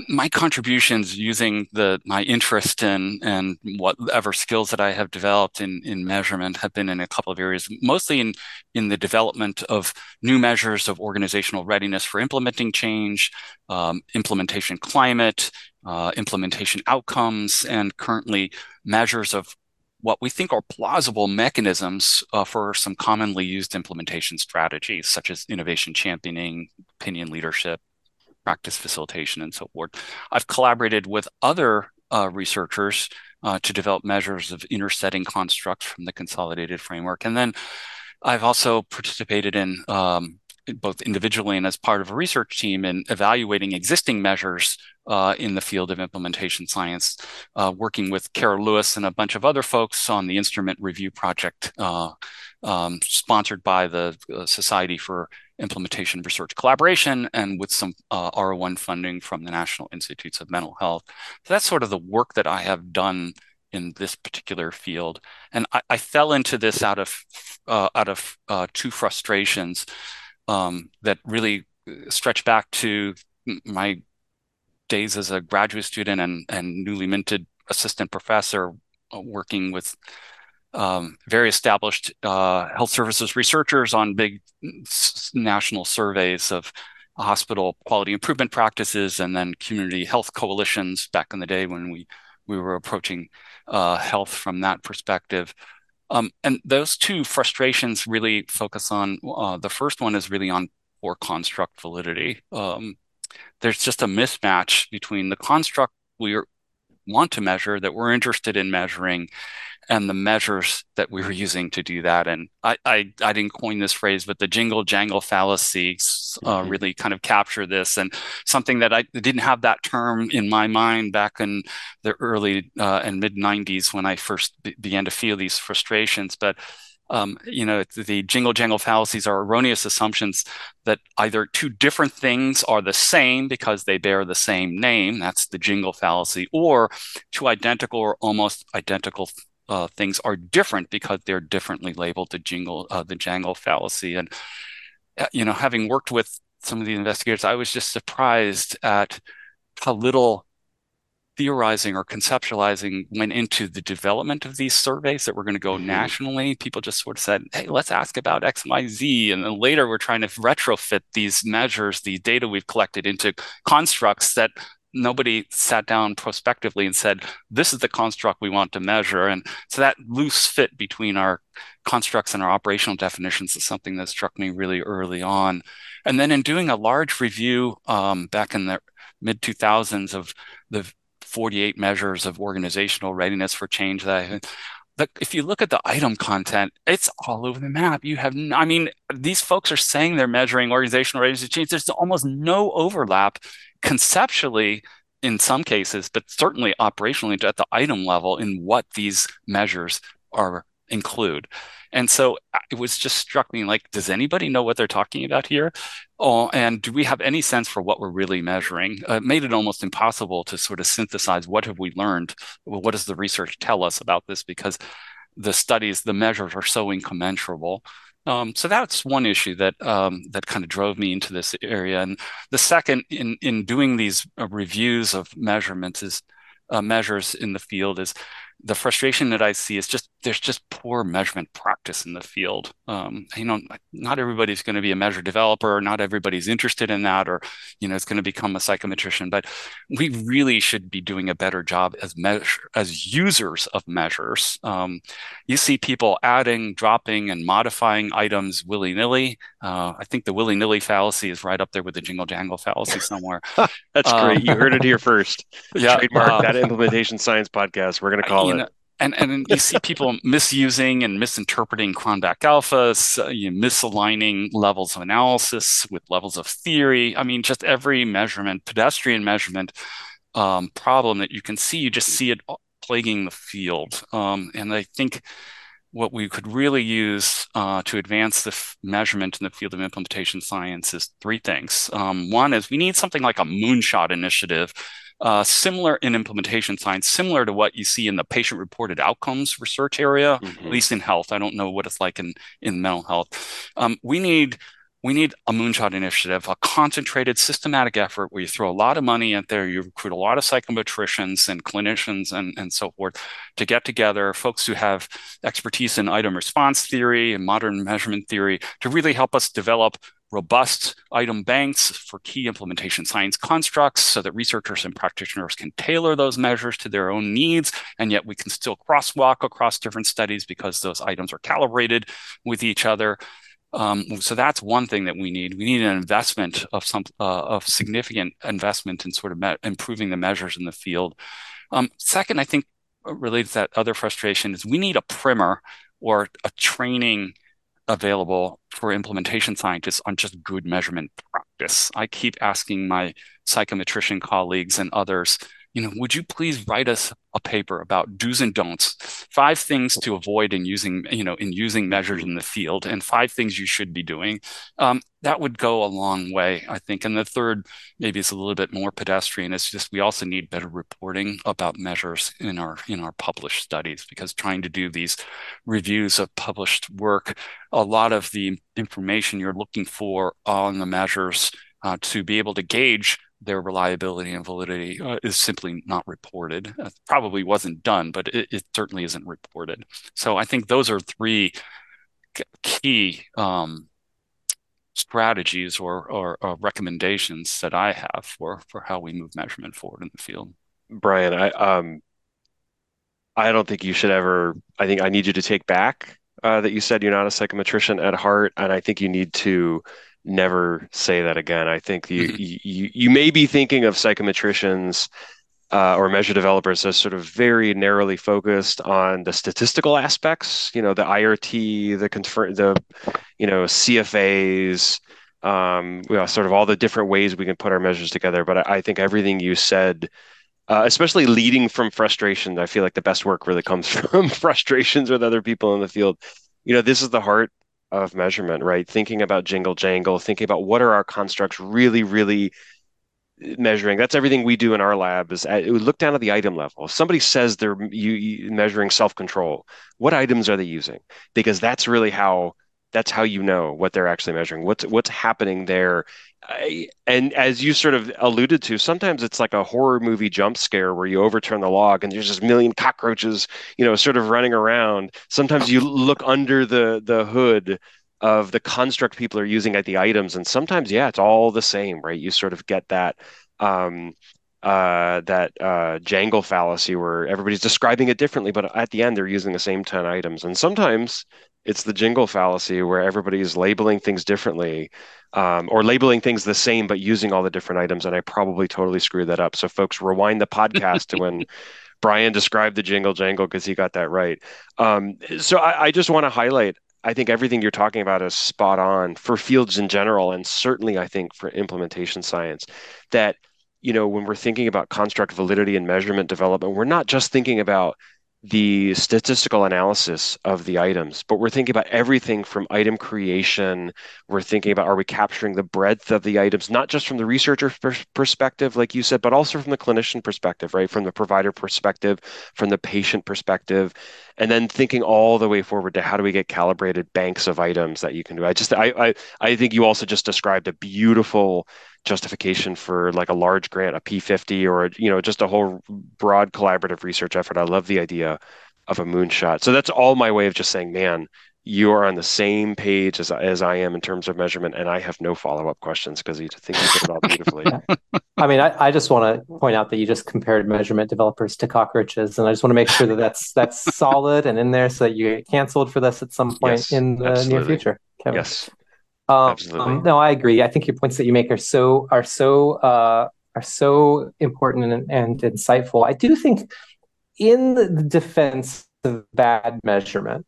my contributions using the my interest in and whatever skills that I have developed in in measurement have been in a couple of areas, mostly in in the development of new measures of organizational readiness for implementing change, um, implementation climate, uh, implementation outcomes, and currently measures of what we think are plausible mechanisms uh, for some commonly used implementation strategies, such as innovation championing, opinion leadership, practice facilitation, and so forth. I've collaborated with other uh, researchers uh, to develop measures of inner setting constructs from the consolidated framework. And then I've also participated in um, both individually and as part of a research team in evaluating existing measures uh, in the field of implementation science, uh, working with Cara Lewis and a bunch of other folks on the instrument review project uh, um, sponsored by the uh, Society for Implementation Research Collaboration and with some uh, R01 funding from the National Institutes of Mental Health. So that's sort of the work that I have done in this particular field. And I, I fell into this out of uh, out of two frustrations um, that really stretch back to my days as a graduate student and, and newly minted assistant professor uh, working with um, very established uh, health services researchers on big national surveys of hospital quality improvement practices and then community health coalitions back in the day when we we were approaching uh, health from that perspective. Um, and those two frustrations really focus on uh, the first one is really on poor construct validity. Um, there's just a mismatch between the construct we want to measure that we're interested in measuring and the measures that we were using to do that. And I, I, I didn't coin this phrase, but the jingle jangle fallacy uh, mm-hmm. really kind of capture this and something that I didn't have that term in my mind back in the early uh, and mid 90s when I first be- began to feel these frustrations. But um, you know, the jingle jangle fallacies are erroneous assumptions that either two different things are the same because they bear the same name. That's the jingle fallacy, or two identical or almost identical uh, things are different because they're differently labeled the jingle uh, the jangle fallacy. And uh, you know having worked with some of the investigators i was just surprised at how little theorizing or conceptualizing went into the development of these surveys that were going to go mm-hmm. nationally. People just sort of said hey let's ask about xyz and then later we're trying to retrofit these measures the data we've collected into constructs that nobody sat down prospectively and said, this is the construct we want to measure. And so that loose fit between our constructs and our operational definitions is something that struck me really early on. And then in doing a large review um, back in the mid 2000s of the 48 measures of organizational readiness for change that I if you look at the item content, it's all over the map. You have, I mean, these folks are saying they're measuring organizational readiness to change. There's almost no overlap conceptually in some cases, but certainly operationally at the item level in what these measures are include. And so uh, it was just struck me like, does anybody know what they're talking about here? Oh, and do we have any sense for what we're really measuring? Uh, it made it almost impossible to sort of synthesize what have we learned? What does the research tell us about this? Because the studies, the measures are so incommensurable. Um, so that's one issue that um, that kind of drove me into this area. And the second, in in doing these uh, reviews of measurements, is uh, measures in the field, is the frustration that I see is just there's just poor measurement practice in the field. Um, you know, not everybody's going to be a measure developer. Not everybody's interested in that, or you know, it's going to become a psychometrician. But we really should be doing a better job as measure as users of measures. Um, you see people adding, dropping, and modifying items willy nilly. Uh, I think the willy nilly fallacy is right up there with the jingle jangle fallacy (laughs) somewhere. That's um, great. You heard it here first. (laughs) Yeah, trademark uh, that implementation science podcast. We're going to call it. Know, and and you see (laughs) people misusing and misinterpreting Cronbach alphas, uh, you know, misaligning levels of analysis with levels of theory. I mean, just every measurement, pedestrian measurement um, problem that you can see, you just see it plaguing the field. Um, and I think what we could really use uh, to advance the f- measurement in the field of implementation science is three things. Um, one is we need something like a moonshot initiative uh, similar in implementation science, similar to what you see in the patient reported outcomes research area, mm-hmm. at least in health. I don't know what it's like in, in mental health. Um, we need we need a moonshot initiative, a concentrated, systematic effort where you throw a lot of money out there, you recruit a lot of psychometricians and clinicians and, and so forth to get together, folks who have expertise in item response theory and modern measurement theory to really help us develop robust item banks for key implementation science constructs so that researchers and practitioners can tailor those measures to their own needs. And yet we can still crosswalk across different studies because those items are calibrated with each other. Um, so that's one thing that we need. We need an investment of some uh, of significant investment in sort of me- improving the measures in the field. Um, second, I think related to that other frustration is we need a primer or a training available for implementation scientists on just good measurement practice. I keep asking my psychometrician colleagues and others, you know, would you please write us a paper about do's and don'ts, five things to avoid in using, you know, in using measures in the field, and five things you should be doing. Um, that would go a long way, I think. And the third, maybe it's a little bit more pedestrian. It's just we also need better reporting about measures in our in our published studies because trying to do these reviews of published work, a lot of the information you're looking for on the measures uh, to be able to gauge their reliability and validity uh, is simply not reported. Uh, probably wasn't done, but it, it, certainly isn't reported. So I think those are three key um, strategies or, or, or, recommendations that I have for for how we move measurement forward in the field. Bryan, I um, I don't think you should ever. I think I need you to take back uh, that you said you're not a psychometrician at heart, and I think you need to never say that again. I think you mm-hmm. you, you may be thinking of psychometricians uh, or measure developers as sort of very narrowly focused on the statistical aspects, you know, the IRT, the confer- the you know CFAs, um, you know, sort of all the different ways we can put our measures together. But I, I think everything you said. Uh, especially leading from frustration, I feel like the best work really comes (laughs) from frustrations with other people in the field. You know, this is the heart of measurement, right? Thinking about jingle jangle, thinking about what are our constructs really, really uh, measuring. That's everything we do in our lab is uh, at, look down at the item level. If somebody says they're you, you, measuring self control, what items are they using? Because that's really how that's how you know what they're actually measuring. What's what's happening there. I, and as you sort of alluded to, sometimes it's like a horror movie jump scare where you overturn the log and there's just a million cockroaches, you know, sort of running around. Sometimes you look under the the hood of the construct people are using at the items, and sometimes, yeah, it's all the same, right? You sort of get that um, uh, that uh, jangle fallacy where everybody's describing it differently, but at the end they're using the same 10 items. And sometimes it's the jingle fallacy where everybody's labeling things differently um, or labeling things the same but using all the different items and i probably totally screwed that up. So folks rewind the podcast to when (laughs) Bryan described the jingle jangle because he got that right. Um, so I, I just want to highlight i think everything you're talking about is spot on for fields in general and certainly i think for implementation science that you know when we're thinking about construct validity and measurement development we're not just thinking about the statistical analysis of the items, but we're thinking about everything from item creation. We're thinking about are we capturing the breadth of the items, not just from the researcher perspective, like you said, but also from the clinician perspective, right? From the provider perspective, from the patient perspective, and then thinking all the way forward to how do we get calibrated banks of items that you can do. I just I I, I think you also just described a beautiful justification for like a large grant, a P50, or you know just a whole broad collaborative research effort. I love the idea of a moonshot. So that's all my way of just saying, man, you are on the same page as, as I am in terms of measurement, and I have no follow up questions because you think you did it all beautifully. (laughs) I mean, I, I just want to point out that you just compared measurement developers to cockroaches, and I just want to make sure that that's that's solid and in there so that you get canceled for this at some point yes, in the absolutely. near future. Kevin. Yes, um, um, no, I agree. I think your points that you make are so are so uh, are so important and, and insightful. I do think, in the defense of bad measurement,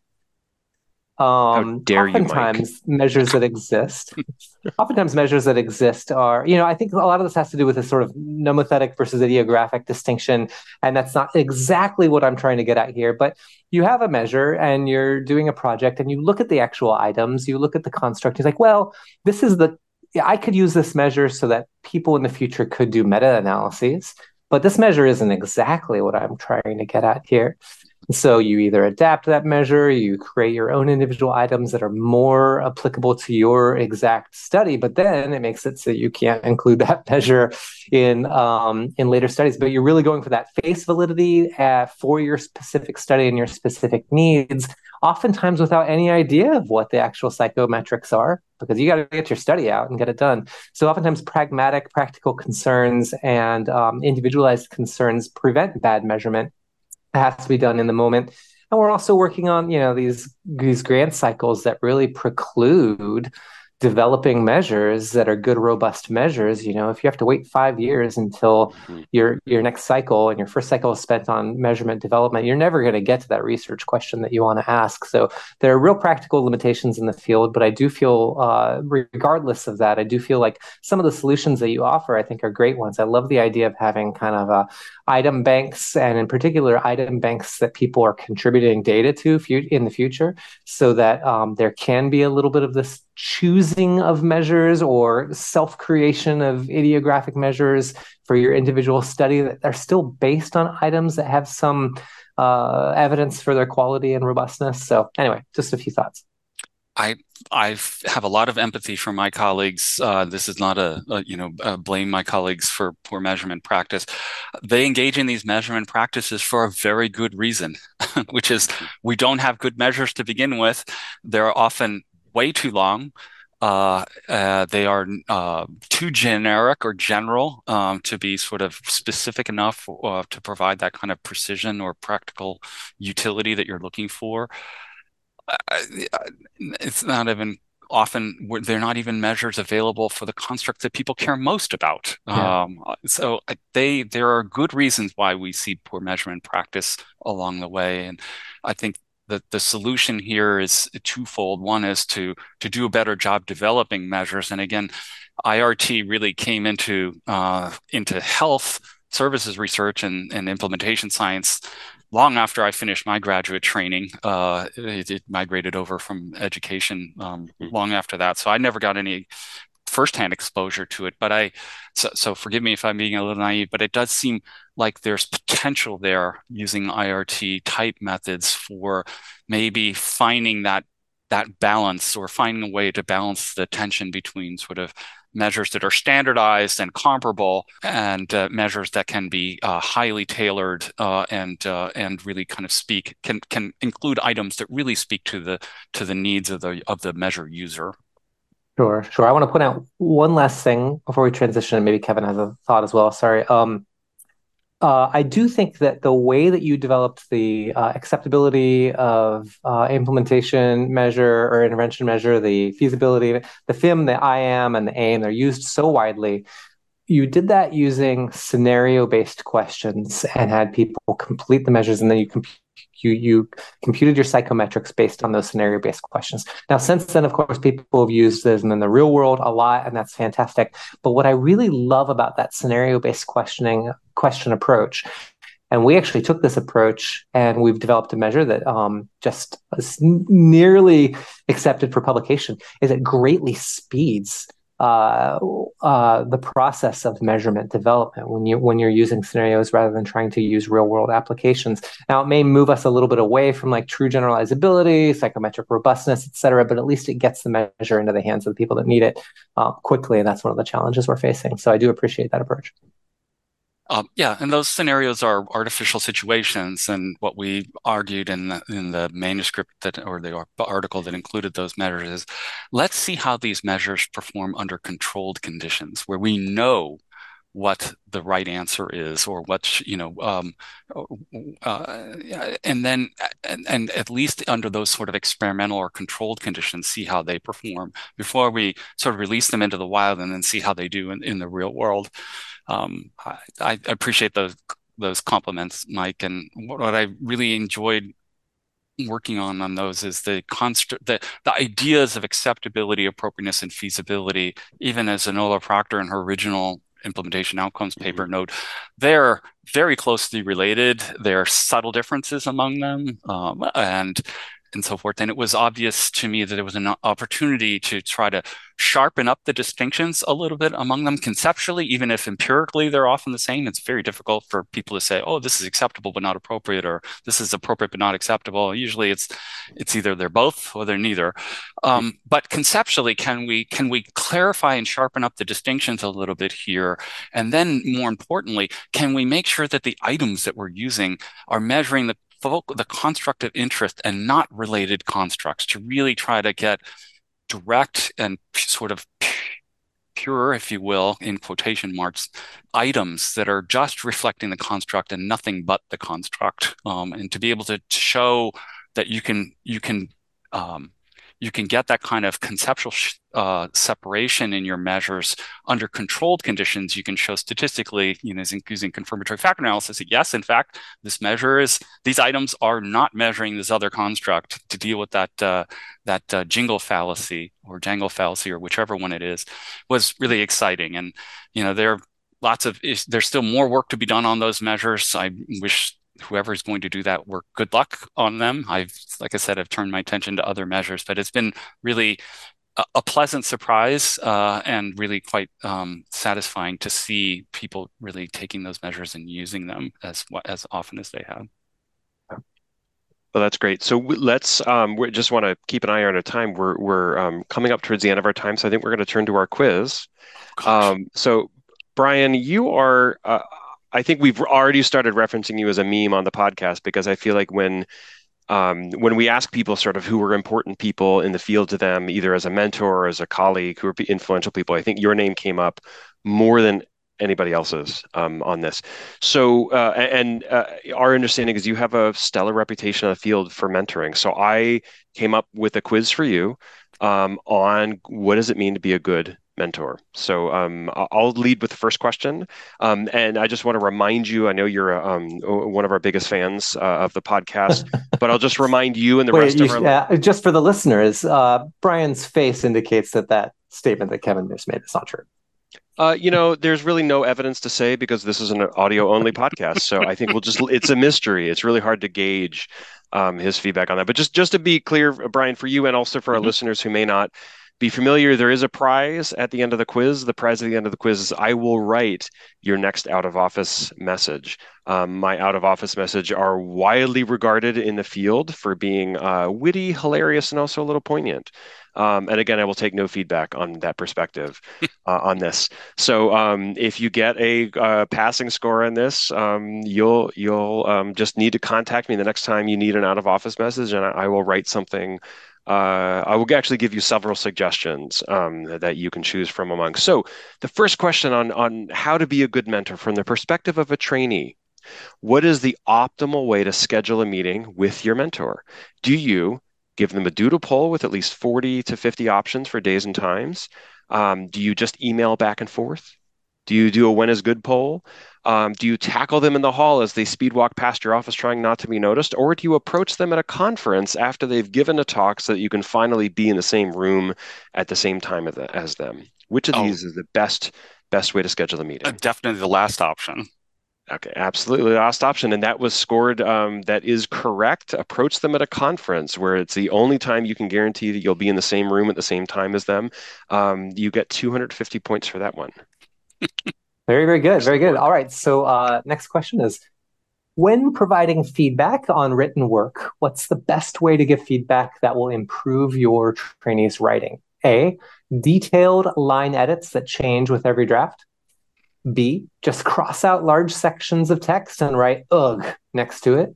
um, How dare oftentimes you, measures that exist, (laughs) oftentimes measures that exist are, you know, I think a lot of this has to do with this sort of nomothetic versus idiographic distinction, and that's not exactly what I'm trying to get at here. But you have a measure and you're doing a project, and you look at the actual items, you look at the construct. You're like, well, this is the I could use this measure so that people in the future could do meta analyses, but this measure isn't exactly what I'm trying to get at here. So you either adapt that measure, you create your own individual items that are more applicable to your exact study, but then it makes it so you can't include that (laughs) measure in um, in later studies. But you're really going for that face validity uh, for your specific study and your specific needs, oftentimes without any idea of what the actual psychometrics are, because you got to get your study out and get it done. So oftentimes pragmatic, practical concerns and um, individualized concerns prevent bad measurement has to be done in the moment. And we're also working on, you know, these these grant cycles that really preclude developing measures that are good, robust measures, you know, if you have to wait five years until mm-hmm. your your next cycle and your first cycle is spent on measurement development, you're never going to get to that research question that you want to ask. So there are real practical limitations in the field, but I do feel, uh, regardless of that, I do feel like some of the solutions that you offer, I think, are great ones. I love the idea of having kind of a item banks and in particular item banks that people are contributing data to in the future so that um, there can be a little bit of this choosing of measures or self-creation of idiographic measures for your individual study that are still based on items that have some uh, evidence for their quality and robustness so anyway just a few thoughts I I have a lot of empathy for my colleagues. Uh, this is not a, a you know a blame my colleagues for poor measurement practice. They engage in these measurement practices for a very good reason, (laughs) which is we don't have good measures to begin with. They're often way too long. Uh, uh, they are uh, too generic or general um, to be sort of specific enough uh, to provide that kind of precision or practical utility that you're looking for it's not even often they're not even measures available for the constructs that people care most about. Yeah. Um, so they there are good reasons why we see poor measurement practice along the way, and I think the the solution here is twofold. One is to to do a better job developing measures, and again, IRT really came into uh, into health services research and, and implementation science long after I finished my graduate training, uh, it, it, migrated over from education um, mm-hmm. long after that. So I never got any firsthand exposure to it. But I, so, so forgive me if I'm being a little naive, but it does seem like there's potential there using IRT type methods for maybe finding that that balance or finding a way to balance the tension between sort of measures that are standardized and comparable, and uh, measures that can be uh, highly tailored uh, and uh, and really kind of speak can can include items that really speak to the to the needs of the of the measure user. Sure, sure. I want to point out one last thing before we transition, and maybe Kevin has a thought as well. Sorry. Um, uh, I do think that the way that you developed the uh, acceptability of uh, implementation measure or intervention measure, the feasibility, the FIM, the IAM, and the AIM, they're used so widely. You did that using scenario based questions and had people complete the measures, and then you comp- you you computed your psychometrics based on those scenario based questions. Now, since then, of course, people have used them in the real world a lot, and that's fantastic. But what I really love about that scenario based questioning question approach and we actually took this approach and we've developed a measure that um, just is nearly accepted for publication is it greatly speeds uh, uh, the process of measurement development when you when you're using scenarios rather than trying to use real world applications. Now it may move us a little bit away from like true generalizability, psychometric robustness, et cetera, but at least it gets the measure into the hands of the people that need it uh, quickly, and that's one of the challenges we're facing. So I do appreciate that approach. Um, yeah, and those scenarios are artificial situations, and what we argued in the, in the manuscript that or the article that included those measures is, let's see how these measures perform under controlled conditions, where we know what the right answer is or what you know um, uh, and then and, and, at least under those sort of experimental or controlled conditions see how they perform before we sort of release them into the wild and then see how they do in, in the real world um, I, I, appreciate those those compliments mike and what, what i really enjoyed working on on those is the construct the, the ideas of acceptability appropriateness and feasibility even as Enola Proctor in her original implementation outcomes paper mm-hmm. note, they're very closely related. There are subtle differences among them, um, and and so forth. And it was obvious to me that there was an opportunity to try to sharpen up the distinctions a little bit among them conceptually, even if empirically they're often the same. It's very difficult for people to say, "Oh, this is acceptable but not appropriate," or "This is appropriate but not acceptable." Usually, it's it's either they're both or they're neither. Um, but conceptually, can we can we clarify and sharpen up the distinctions a little bit here? And then, more importantly, can we make sure that the items that we're using are measuring the the construct of interest and not related constructs to really try to get direct and sort of pure, if you will, in quotation marks, items that are just reflecting the construct and nothing but the construct, um, and to be able to show that you can you can um, you can get that kind of conceptual uh, separation in your measures under controlled conditions. You can show statistically, you know, using confirmatory factor analysis that yes, in fact, this measure is these items are not measuring this other construct to deal with that uh, that uh, jingle fallacy or jangle fallacy or whichever one it is was really exciting. And you know, there are lots of there's still more work to be done on those measures. I wish whoever is going to do that work, good luck on them. I've, like I said, I've turned my attention to other measures, but it's been really a, a pleasant surprise uh, and really quite um, satisfying to see people really taking those measures and using them as as often as they have. Well, that's great. So let's. Um, we just want to keep an eye on our time. We're we're um, coming up towards the end of our time, so I think we're going to turn to our quiz. Um, so, Bryan, you are. Uh, I think we've already started referencing you as a meme on the podcast because I feel like when um, when we ask people sort of who are important people in the field to them, either as a mentor or as a colleague, who are influential people, I think your name came up more than anybody else's um, on this. So, uh, and uh, our understanding is you have a stellar reputation in the field for mentoring. So, I came up with a quiz for you um, on what does it mean to be a good mentor. So um, I'll lead with the first question, um, and I just want to remind you. I know you're um, one of our biggest fans uh, of the podcast, (laughs) but I'll just remind you and the Wait, rest of our. Uh, just for the listeners, uh, Bryan's face indicates that that statement that Kevin just made is not true. Uh, you know, there's really no evidence to say because this is an audio only podcast. So I think we'll just, it's a mystery. It's really hard to gauge um, his feedback on that. But just, just to be clear, Bryan, for you and also for our mm-hmm. listeners who may not be familiar. There is a prize at the end of the quiz. The prize at the end of the quiz is I will write your next out of office message. Um, my out of office message are widely regarded in the field for being uh, witty, hilarious, and also a little poignant. Um, and again, I will take no feedback on that perspective (laughs) uh, on this. So um, if you get a uh, passing score on this, um, you'll you'll um, just need to contact me the next time you need an out of office message, and I, I will write something uh, I will actually give you several suggestions um, that you can choose from among. So, the first question on, on how to be a good mentor from the perspective of a trainee what is the optimal way to schedule a meeting with your mentor? Do you give them a doodle poll with at least 40 to 50 options for days and times? Um, do you just email back and forth? Do you do a when is good poll? Um, do you tackle them in the hall as they speed walk past your office trying not to be noticed? Or do you approach them at a conference after they've given a talk so that you can finally be in the same room at the same time as them? Which of oh. these is the best best way to schedule the meeting? Uh, definitely the last option. Okay, absolutely. Last option. And that was scored, um, that is correct. Approach them at a conference where it's the only time you can guarantee that you'll be in the same room at the same time as them. Um, you get 250 points for that one. Very, very good. Very good. All right. So, uh, next question is when providing feedback on written work, what's the best way to give feedback that will improve your trainee's writing? A, detailed line edits that change with every draft. B, just cross out large sections of text and write ugh next to it.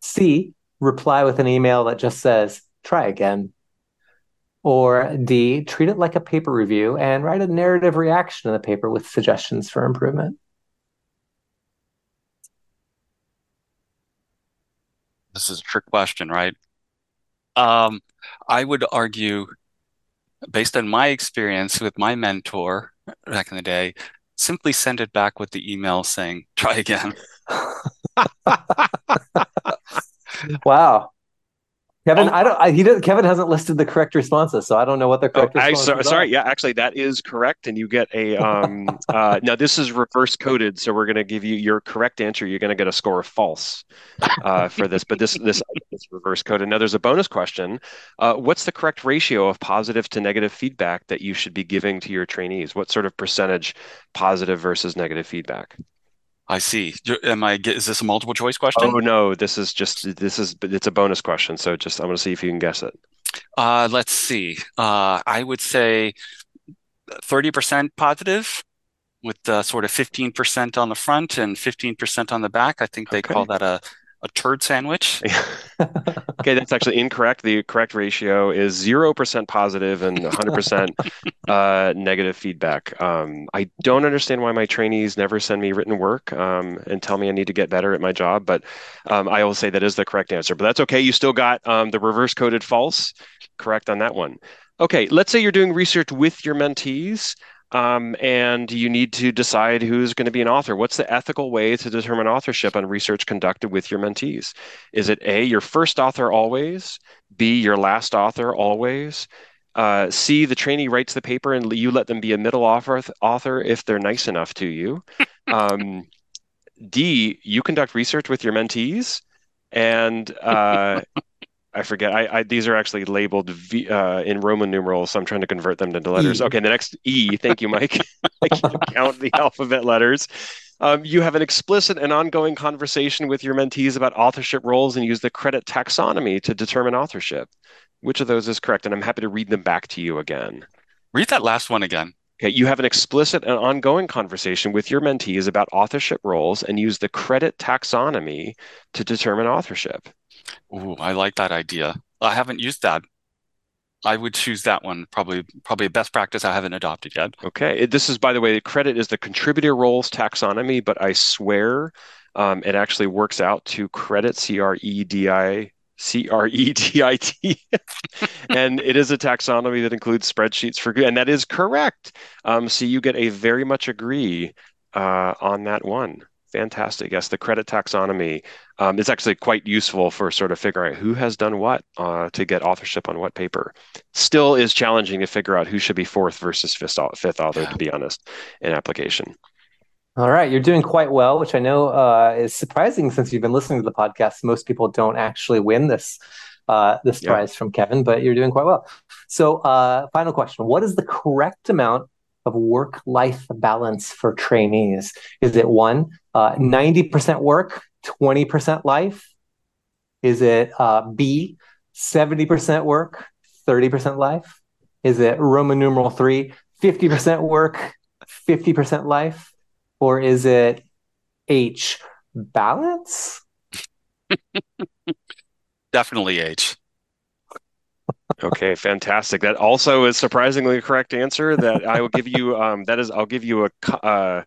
C, reply with an email that just says, try again. Or D, treat it like a paper review and write a narrative reaction in the paper with suggestions for improvement. This is a trick question, right? Um, I would argue, based on my experience with my mentor back in the day, simply send it back with the email saying, try again. (laughs) wow. Kevin, oh, I don't. I, he does, Kevin hasn't listed the correct responses, so I don't know what the oh, correct. Oh, I, so, sorry, yeah, actually, that is correct, and you get a. (laughs) Um, uh, now this is reverse coded, so we're going to give you your correct answer. You're going to get a score of false uh, for this, but this this is reverse coded. Now there's a bonus question. Uh, what's the correct ratio of positive to negative feedback that you should be giving to your trainees? What sort of percentage positive versus negative feedback? I see. Am I? Is this a multiple choice question? Oh no, this is just this is it's a bonus question. So just I'm going to see if you can guess it. Uh, let's see. Uh, I would say thirty percent positive, with uh, sort of fifteen percent on the front and fifteen percent on the back. I think they okay. call that a a turd sandwich. (laughs) okay, that's actually incorrect. The correct ratio is 0% positive and 100% (laughs) uh, negative feedback. Um, I don't understand why my trainees never send me written work um, and tell me I need to get better at my job, but um, I will say that is the correct answer. But that's okay. You still got um, the reverse coded false correct on that one. Okay, let's say you're doing research with your mentees um, and you need to decide who's going to be an author. What's the ethical way to determine authorship on research conducted with your mentees? Is it A, your first author always? B, your last author always? Uh, C, the trainee writes the paper and you let them be a middle author, author if they're nice enough to you. (laughs) Um, D, you conduct research with your mentees. And uh, I forget. I, I, these are actually labeled v, uh, in Roman numerals, so I'm trying to convert them into letters. E. Okay, the next E. Thank you, Mike. (laughs) I can (laughs) count the alphabet letters. Um, you have an explicit and ongoing conversation with your mentees about authorship roles and use the credit taxonomy to determine authorship. Which of those is correct? And I'm happy to read them back to you again. Read that last one again. Okay, you have an explicit and ongoing conversation with your mentees about authorship roles and use the credit taxonomy to determine authorship. Ooh, I like that idea. I haven't used that. I would choose that one. Probably, probably a best practice I haven't adopted yet. Okay. This is, by the way, the credit is the contributor roles taxonomy, but I swear um, it actually works out to credit C R E D I C R E T I T, (laughs) and it is a taxonomy that includes spreadsheets for good, and that is correct. Um, so you get a very much agree uh, on that one. Fantastic. Yes, the credit taxonomy um, is actually quite useful for sort of figuring out who has done what uh, to get authorship on what paper. Still is challenging to figure out who should be fourth versus fifth, fifth author, to be honest, in application. All right, you're doing quite well, which I know uh, is surprising since you've been listening to the podcast. Most people don't actually win this uh, this yeah. prize from Kevin, but you're doing quite well. So, uh, final question: What is the correct amount of work life balance for trainees? Is it one, uh, 90% work, 20% life? Is it uh, B, 70% work, 30% life? Is it Roman numeral three, 50% work, 50% life? Or is it H, balance? (laughs) Definitely H. Okay, fantastic. That also is surprisingly a correct answer. That I will give you. Um, that is, I'll give you a uh,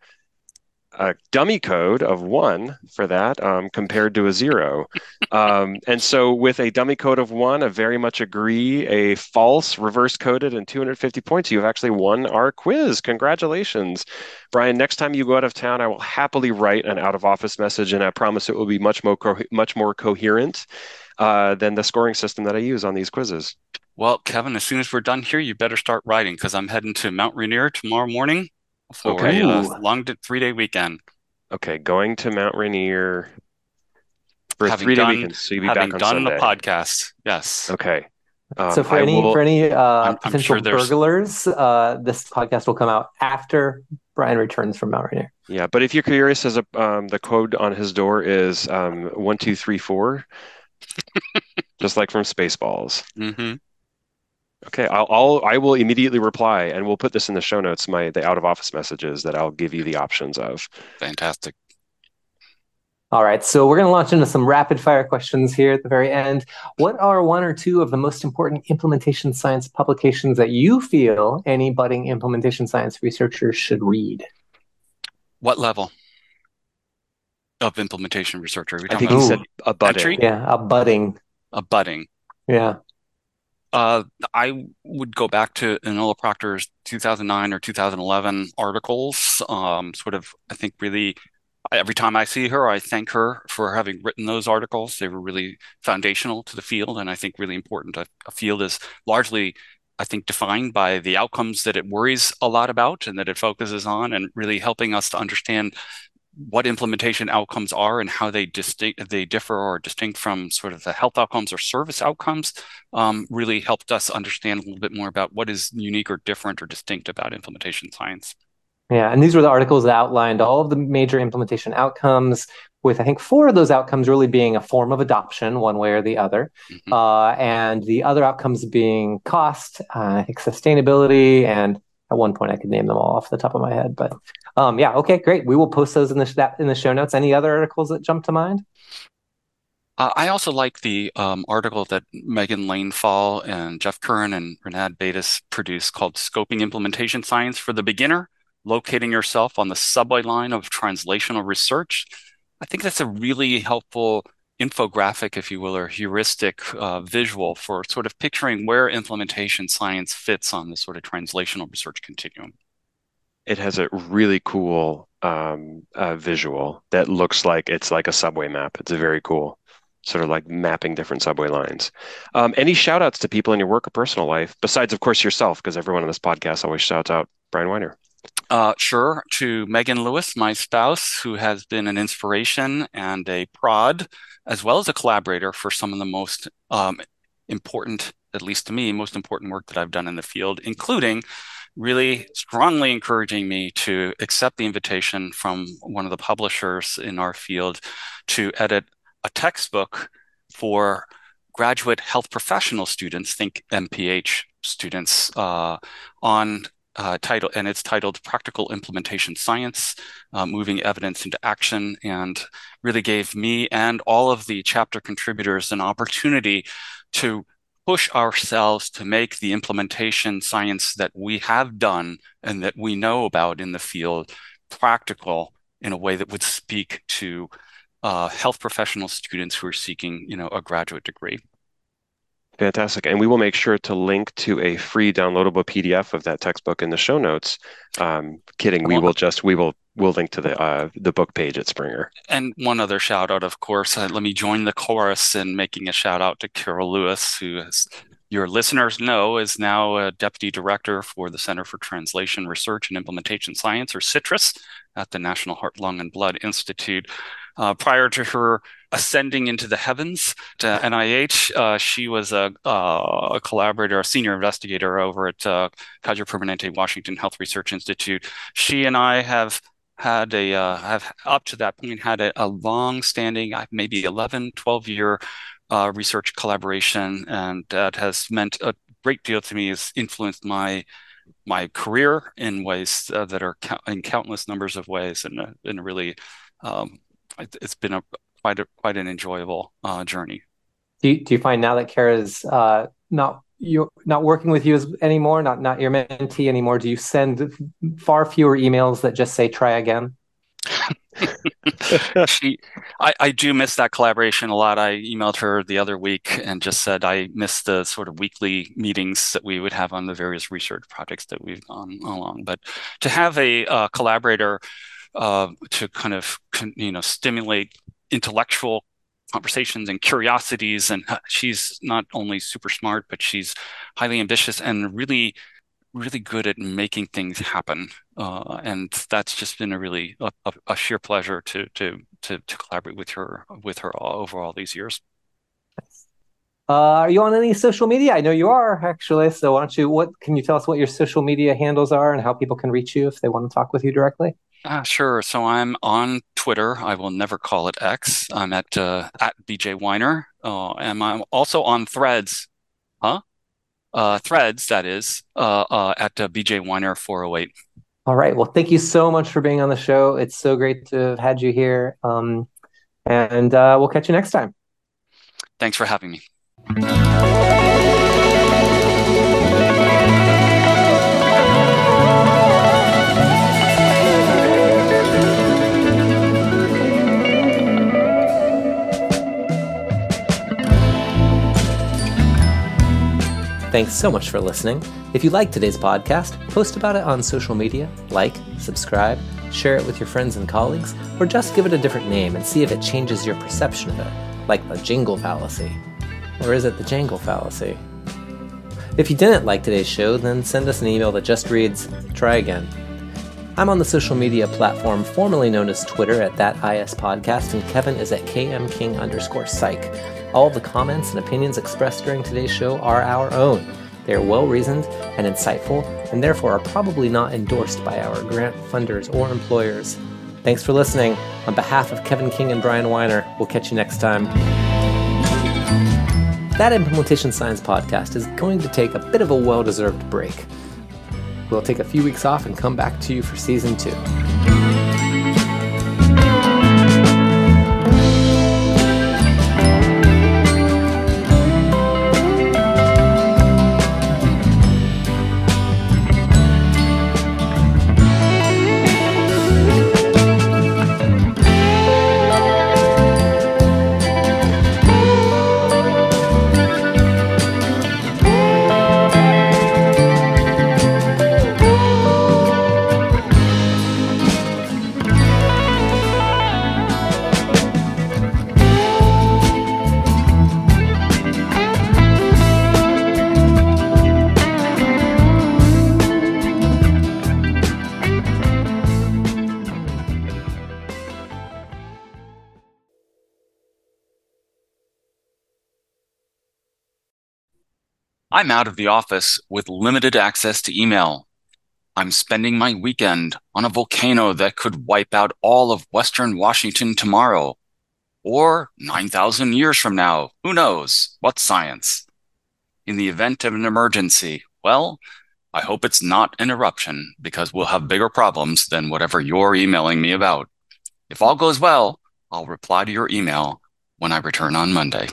a dummy code of one for that um, compared to a zero. Um, and so, with a dummy code of one, I very much agree. A false, reverse coded, and 250 points, you have actually won our quiz. Congratulations, Bryan. Next time you go out of town, I will happily write an out of office message, and I promise it will be much more co- much more coherent uh, than the scoring system that I use on these quizzes. Well, Kevin, as soon as we're done here, you better start writing because I'm heading to Mount Rainier tomorrow morning for okay. a uh, long three day weekend. Okay, going to Mount Rainier for having a three day weekend. So you'll be having back on done Sunday. the podcast. Yes. Okay. Um, so for I any will, for any uh, I'm, potential I'm sure burglars, uh, this podcast will come out after Bryan returns from Mount Rainier. Yeah, but if you're curious, as a um, the code on his door is um, one two three four, (laughs) just like from Spaceballs. Mm-hmm. Okay, I'll, I'll I will immediately reply, and we'll put this in the show notes. My the out of office messages that I'll give you the options of. Fantastic. All right, so we're going to launch into some rapid fire questions here at the very end. What are one or two of the most important implementation science publications that you feel any budding implementation science researchers should read? What level of implementation researcher? I think you said a budding. Entry? Yeah, a budding. A budding. Yeah. Uh, I would go back to Enola Proctor's 2009 or 2011 articles. Um, sort of, I think, really, every time I see her, I thank her for having written those articles. They were really foundational to the field, and I think really important. A, a field is largely, I think, defined by the outcomes that it worries a lot about and that it focuses on, and really helping us to understand what implementation outcomes are and how they distinct they differ or distinct from sort of the health outcomes or service outcomes um, really helped us understand a little bit more about what is unique or different or distinct about implementation science yeah and these were the articles that outlined all of the major implementation outcomes with i think four of those outcomes really being a form of adoption one way or the other mm-hmm. uh, and the other outcomes being cost uh, i think sustainability and at one point I could name them all off the top of my head, but um, yeah, okay, great. We will post those in the sh- in the show notes. Any other articles that jump to mind? Uh, I also like the um, article that Meghan Lane-Fall and Geoff Curran and Rinad Beidas produced called Scoping Implementation Science for the Beginner, Locating Yourself on the Subway Line of Translational Research. I think that's a really helpful infographic, if you will, or heuristic uh, visual for sort of picturing where implementation science fits on the sort of translational research continuum. It has a really cool um, uh, visual that looks like it's like a subway map. It's a very cool sort of like mapping different subway lines. Um, any shout outs to people in your work or personal life, besides, of course, yourself, because everyone on this podcast always shouts out Bryan Weiner. Uh, sure, to Megan Lewis, my spouse, who has been an inspiration and a prod, as well as a collaborator for some of the most um, important, at least to me, most important work that I've done in the field, including really strongly encouraging me to accept the invitation from one of the publishers in our field to edit a textbook for graduate health professional students, think MPH students, uh, on uh, title, and it's titled "Practical Implementation Science: uh, Moving Evidence into Action," and really gave me and all of the chapter contributors an opportunity to push ourselves to make the implementation science that we have done and that we know about in the field practical in a way that would speak to uh, health professional students who are seeking, you know, a graduate degree. Fantastic. And we will make sure to link to a free downloadable PDF of that textbook in the show notes. Um, kidding. We will just, we will, we'll link to the, uh, the book page at Springer. And one other shout out, of course, uh, let me join the chorus in making a shout out to Cara Lewis, who has, your listeners know is now a deputy director for the Center for Translation Research and Implementation Science, or CITRUS at the National Heart, Lung, and Blood Institute. Uh, prior to her ascending into the heavens to NIH, uh, she was a, uh, a, collaborator, a senior investigator over at uh, Kaiser Permanente Washington Health Research Institute. She and I have had a uh, have up to that point had a, a long standing maybe 11 12 year uh, research collaboration and that has meant a great deal to me has influenced my my career in ways uh, that are in countless numbers of ways and in a really um, it, has been a quite a, quite an enjoyable uh, journey. Do you, do you find now that Cara's uh, not you not working with you as, anymore, not not your mentee anymore? Do you send far fewer emails that just say "try again"? (laughs) she, I, I do miss that collaboration a lot. I emailed her the other week and just said I miss the sort of weekly meetings that we would have on the various research projects that we've gone along. But to have a uh, collaborator uh, to kind of you know stimulate intellectual conversations and curiosities and uh, she's not only super smart but she's highly ambitious and really really good at making things happen uh, and that's just been a really a, a, sheer pleasure to, to to to collaborate with her with her all, over all these years uh, are you on any social media? I know you are actually. So why don't you? What can you tell us? What your social media handles are and how people can reach you if they want to talk with you directly? Uh, sure. So I'm on Twitter. I will never call it X. I'm at uh, at BJ Weiner. Uh, and I'm also on Threads. Huh? Uh, Threads, that is, uh, uh, at uh, BJ Weiner 408. All right. Well, thank you so much for being on the show. It's so great to have had you here. Um, and uh, we'll catch you next time. Thanks for having me. Thanks so much for listening. If you like today's podcast, post about it on social media, like, subscribe, share it with your friends and colleagues, or just give it a different name and see if it changes your perception of it, like the jingle fallacy. Or is it the jangle fallacy? If you didn't like today's show, then send us an email that just reads, try again. I'm on the social media platform formerly known as Twitter at that IS podcast, and Kevin is at kmking underscore psych. All the comments and opinions expressed during today's show are our own. They are well reasoned and insightful, and therefore are probably not endorsed by our grant funders or employers. Thanks for listening. On behalf of Kevin King and Bryan Weiner, we'll catch you next time. That Implementation Science podcast is going to take a bit of a well deserved break. We'll take a few weeks off and come back to you for season two. I'm out of the office with limited access to email. I'm spending my weekend on a volcano that could wipe out all of Western Washington tomorrow. Or 9,000 years from now. Who knows? What's science? In the event of an emergency, well, I hope it's not an eruption because we'll have bigger problems than whatever you're emailing me about. If all goes well, I'll reply to your email when I return on Monday.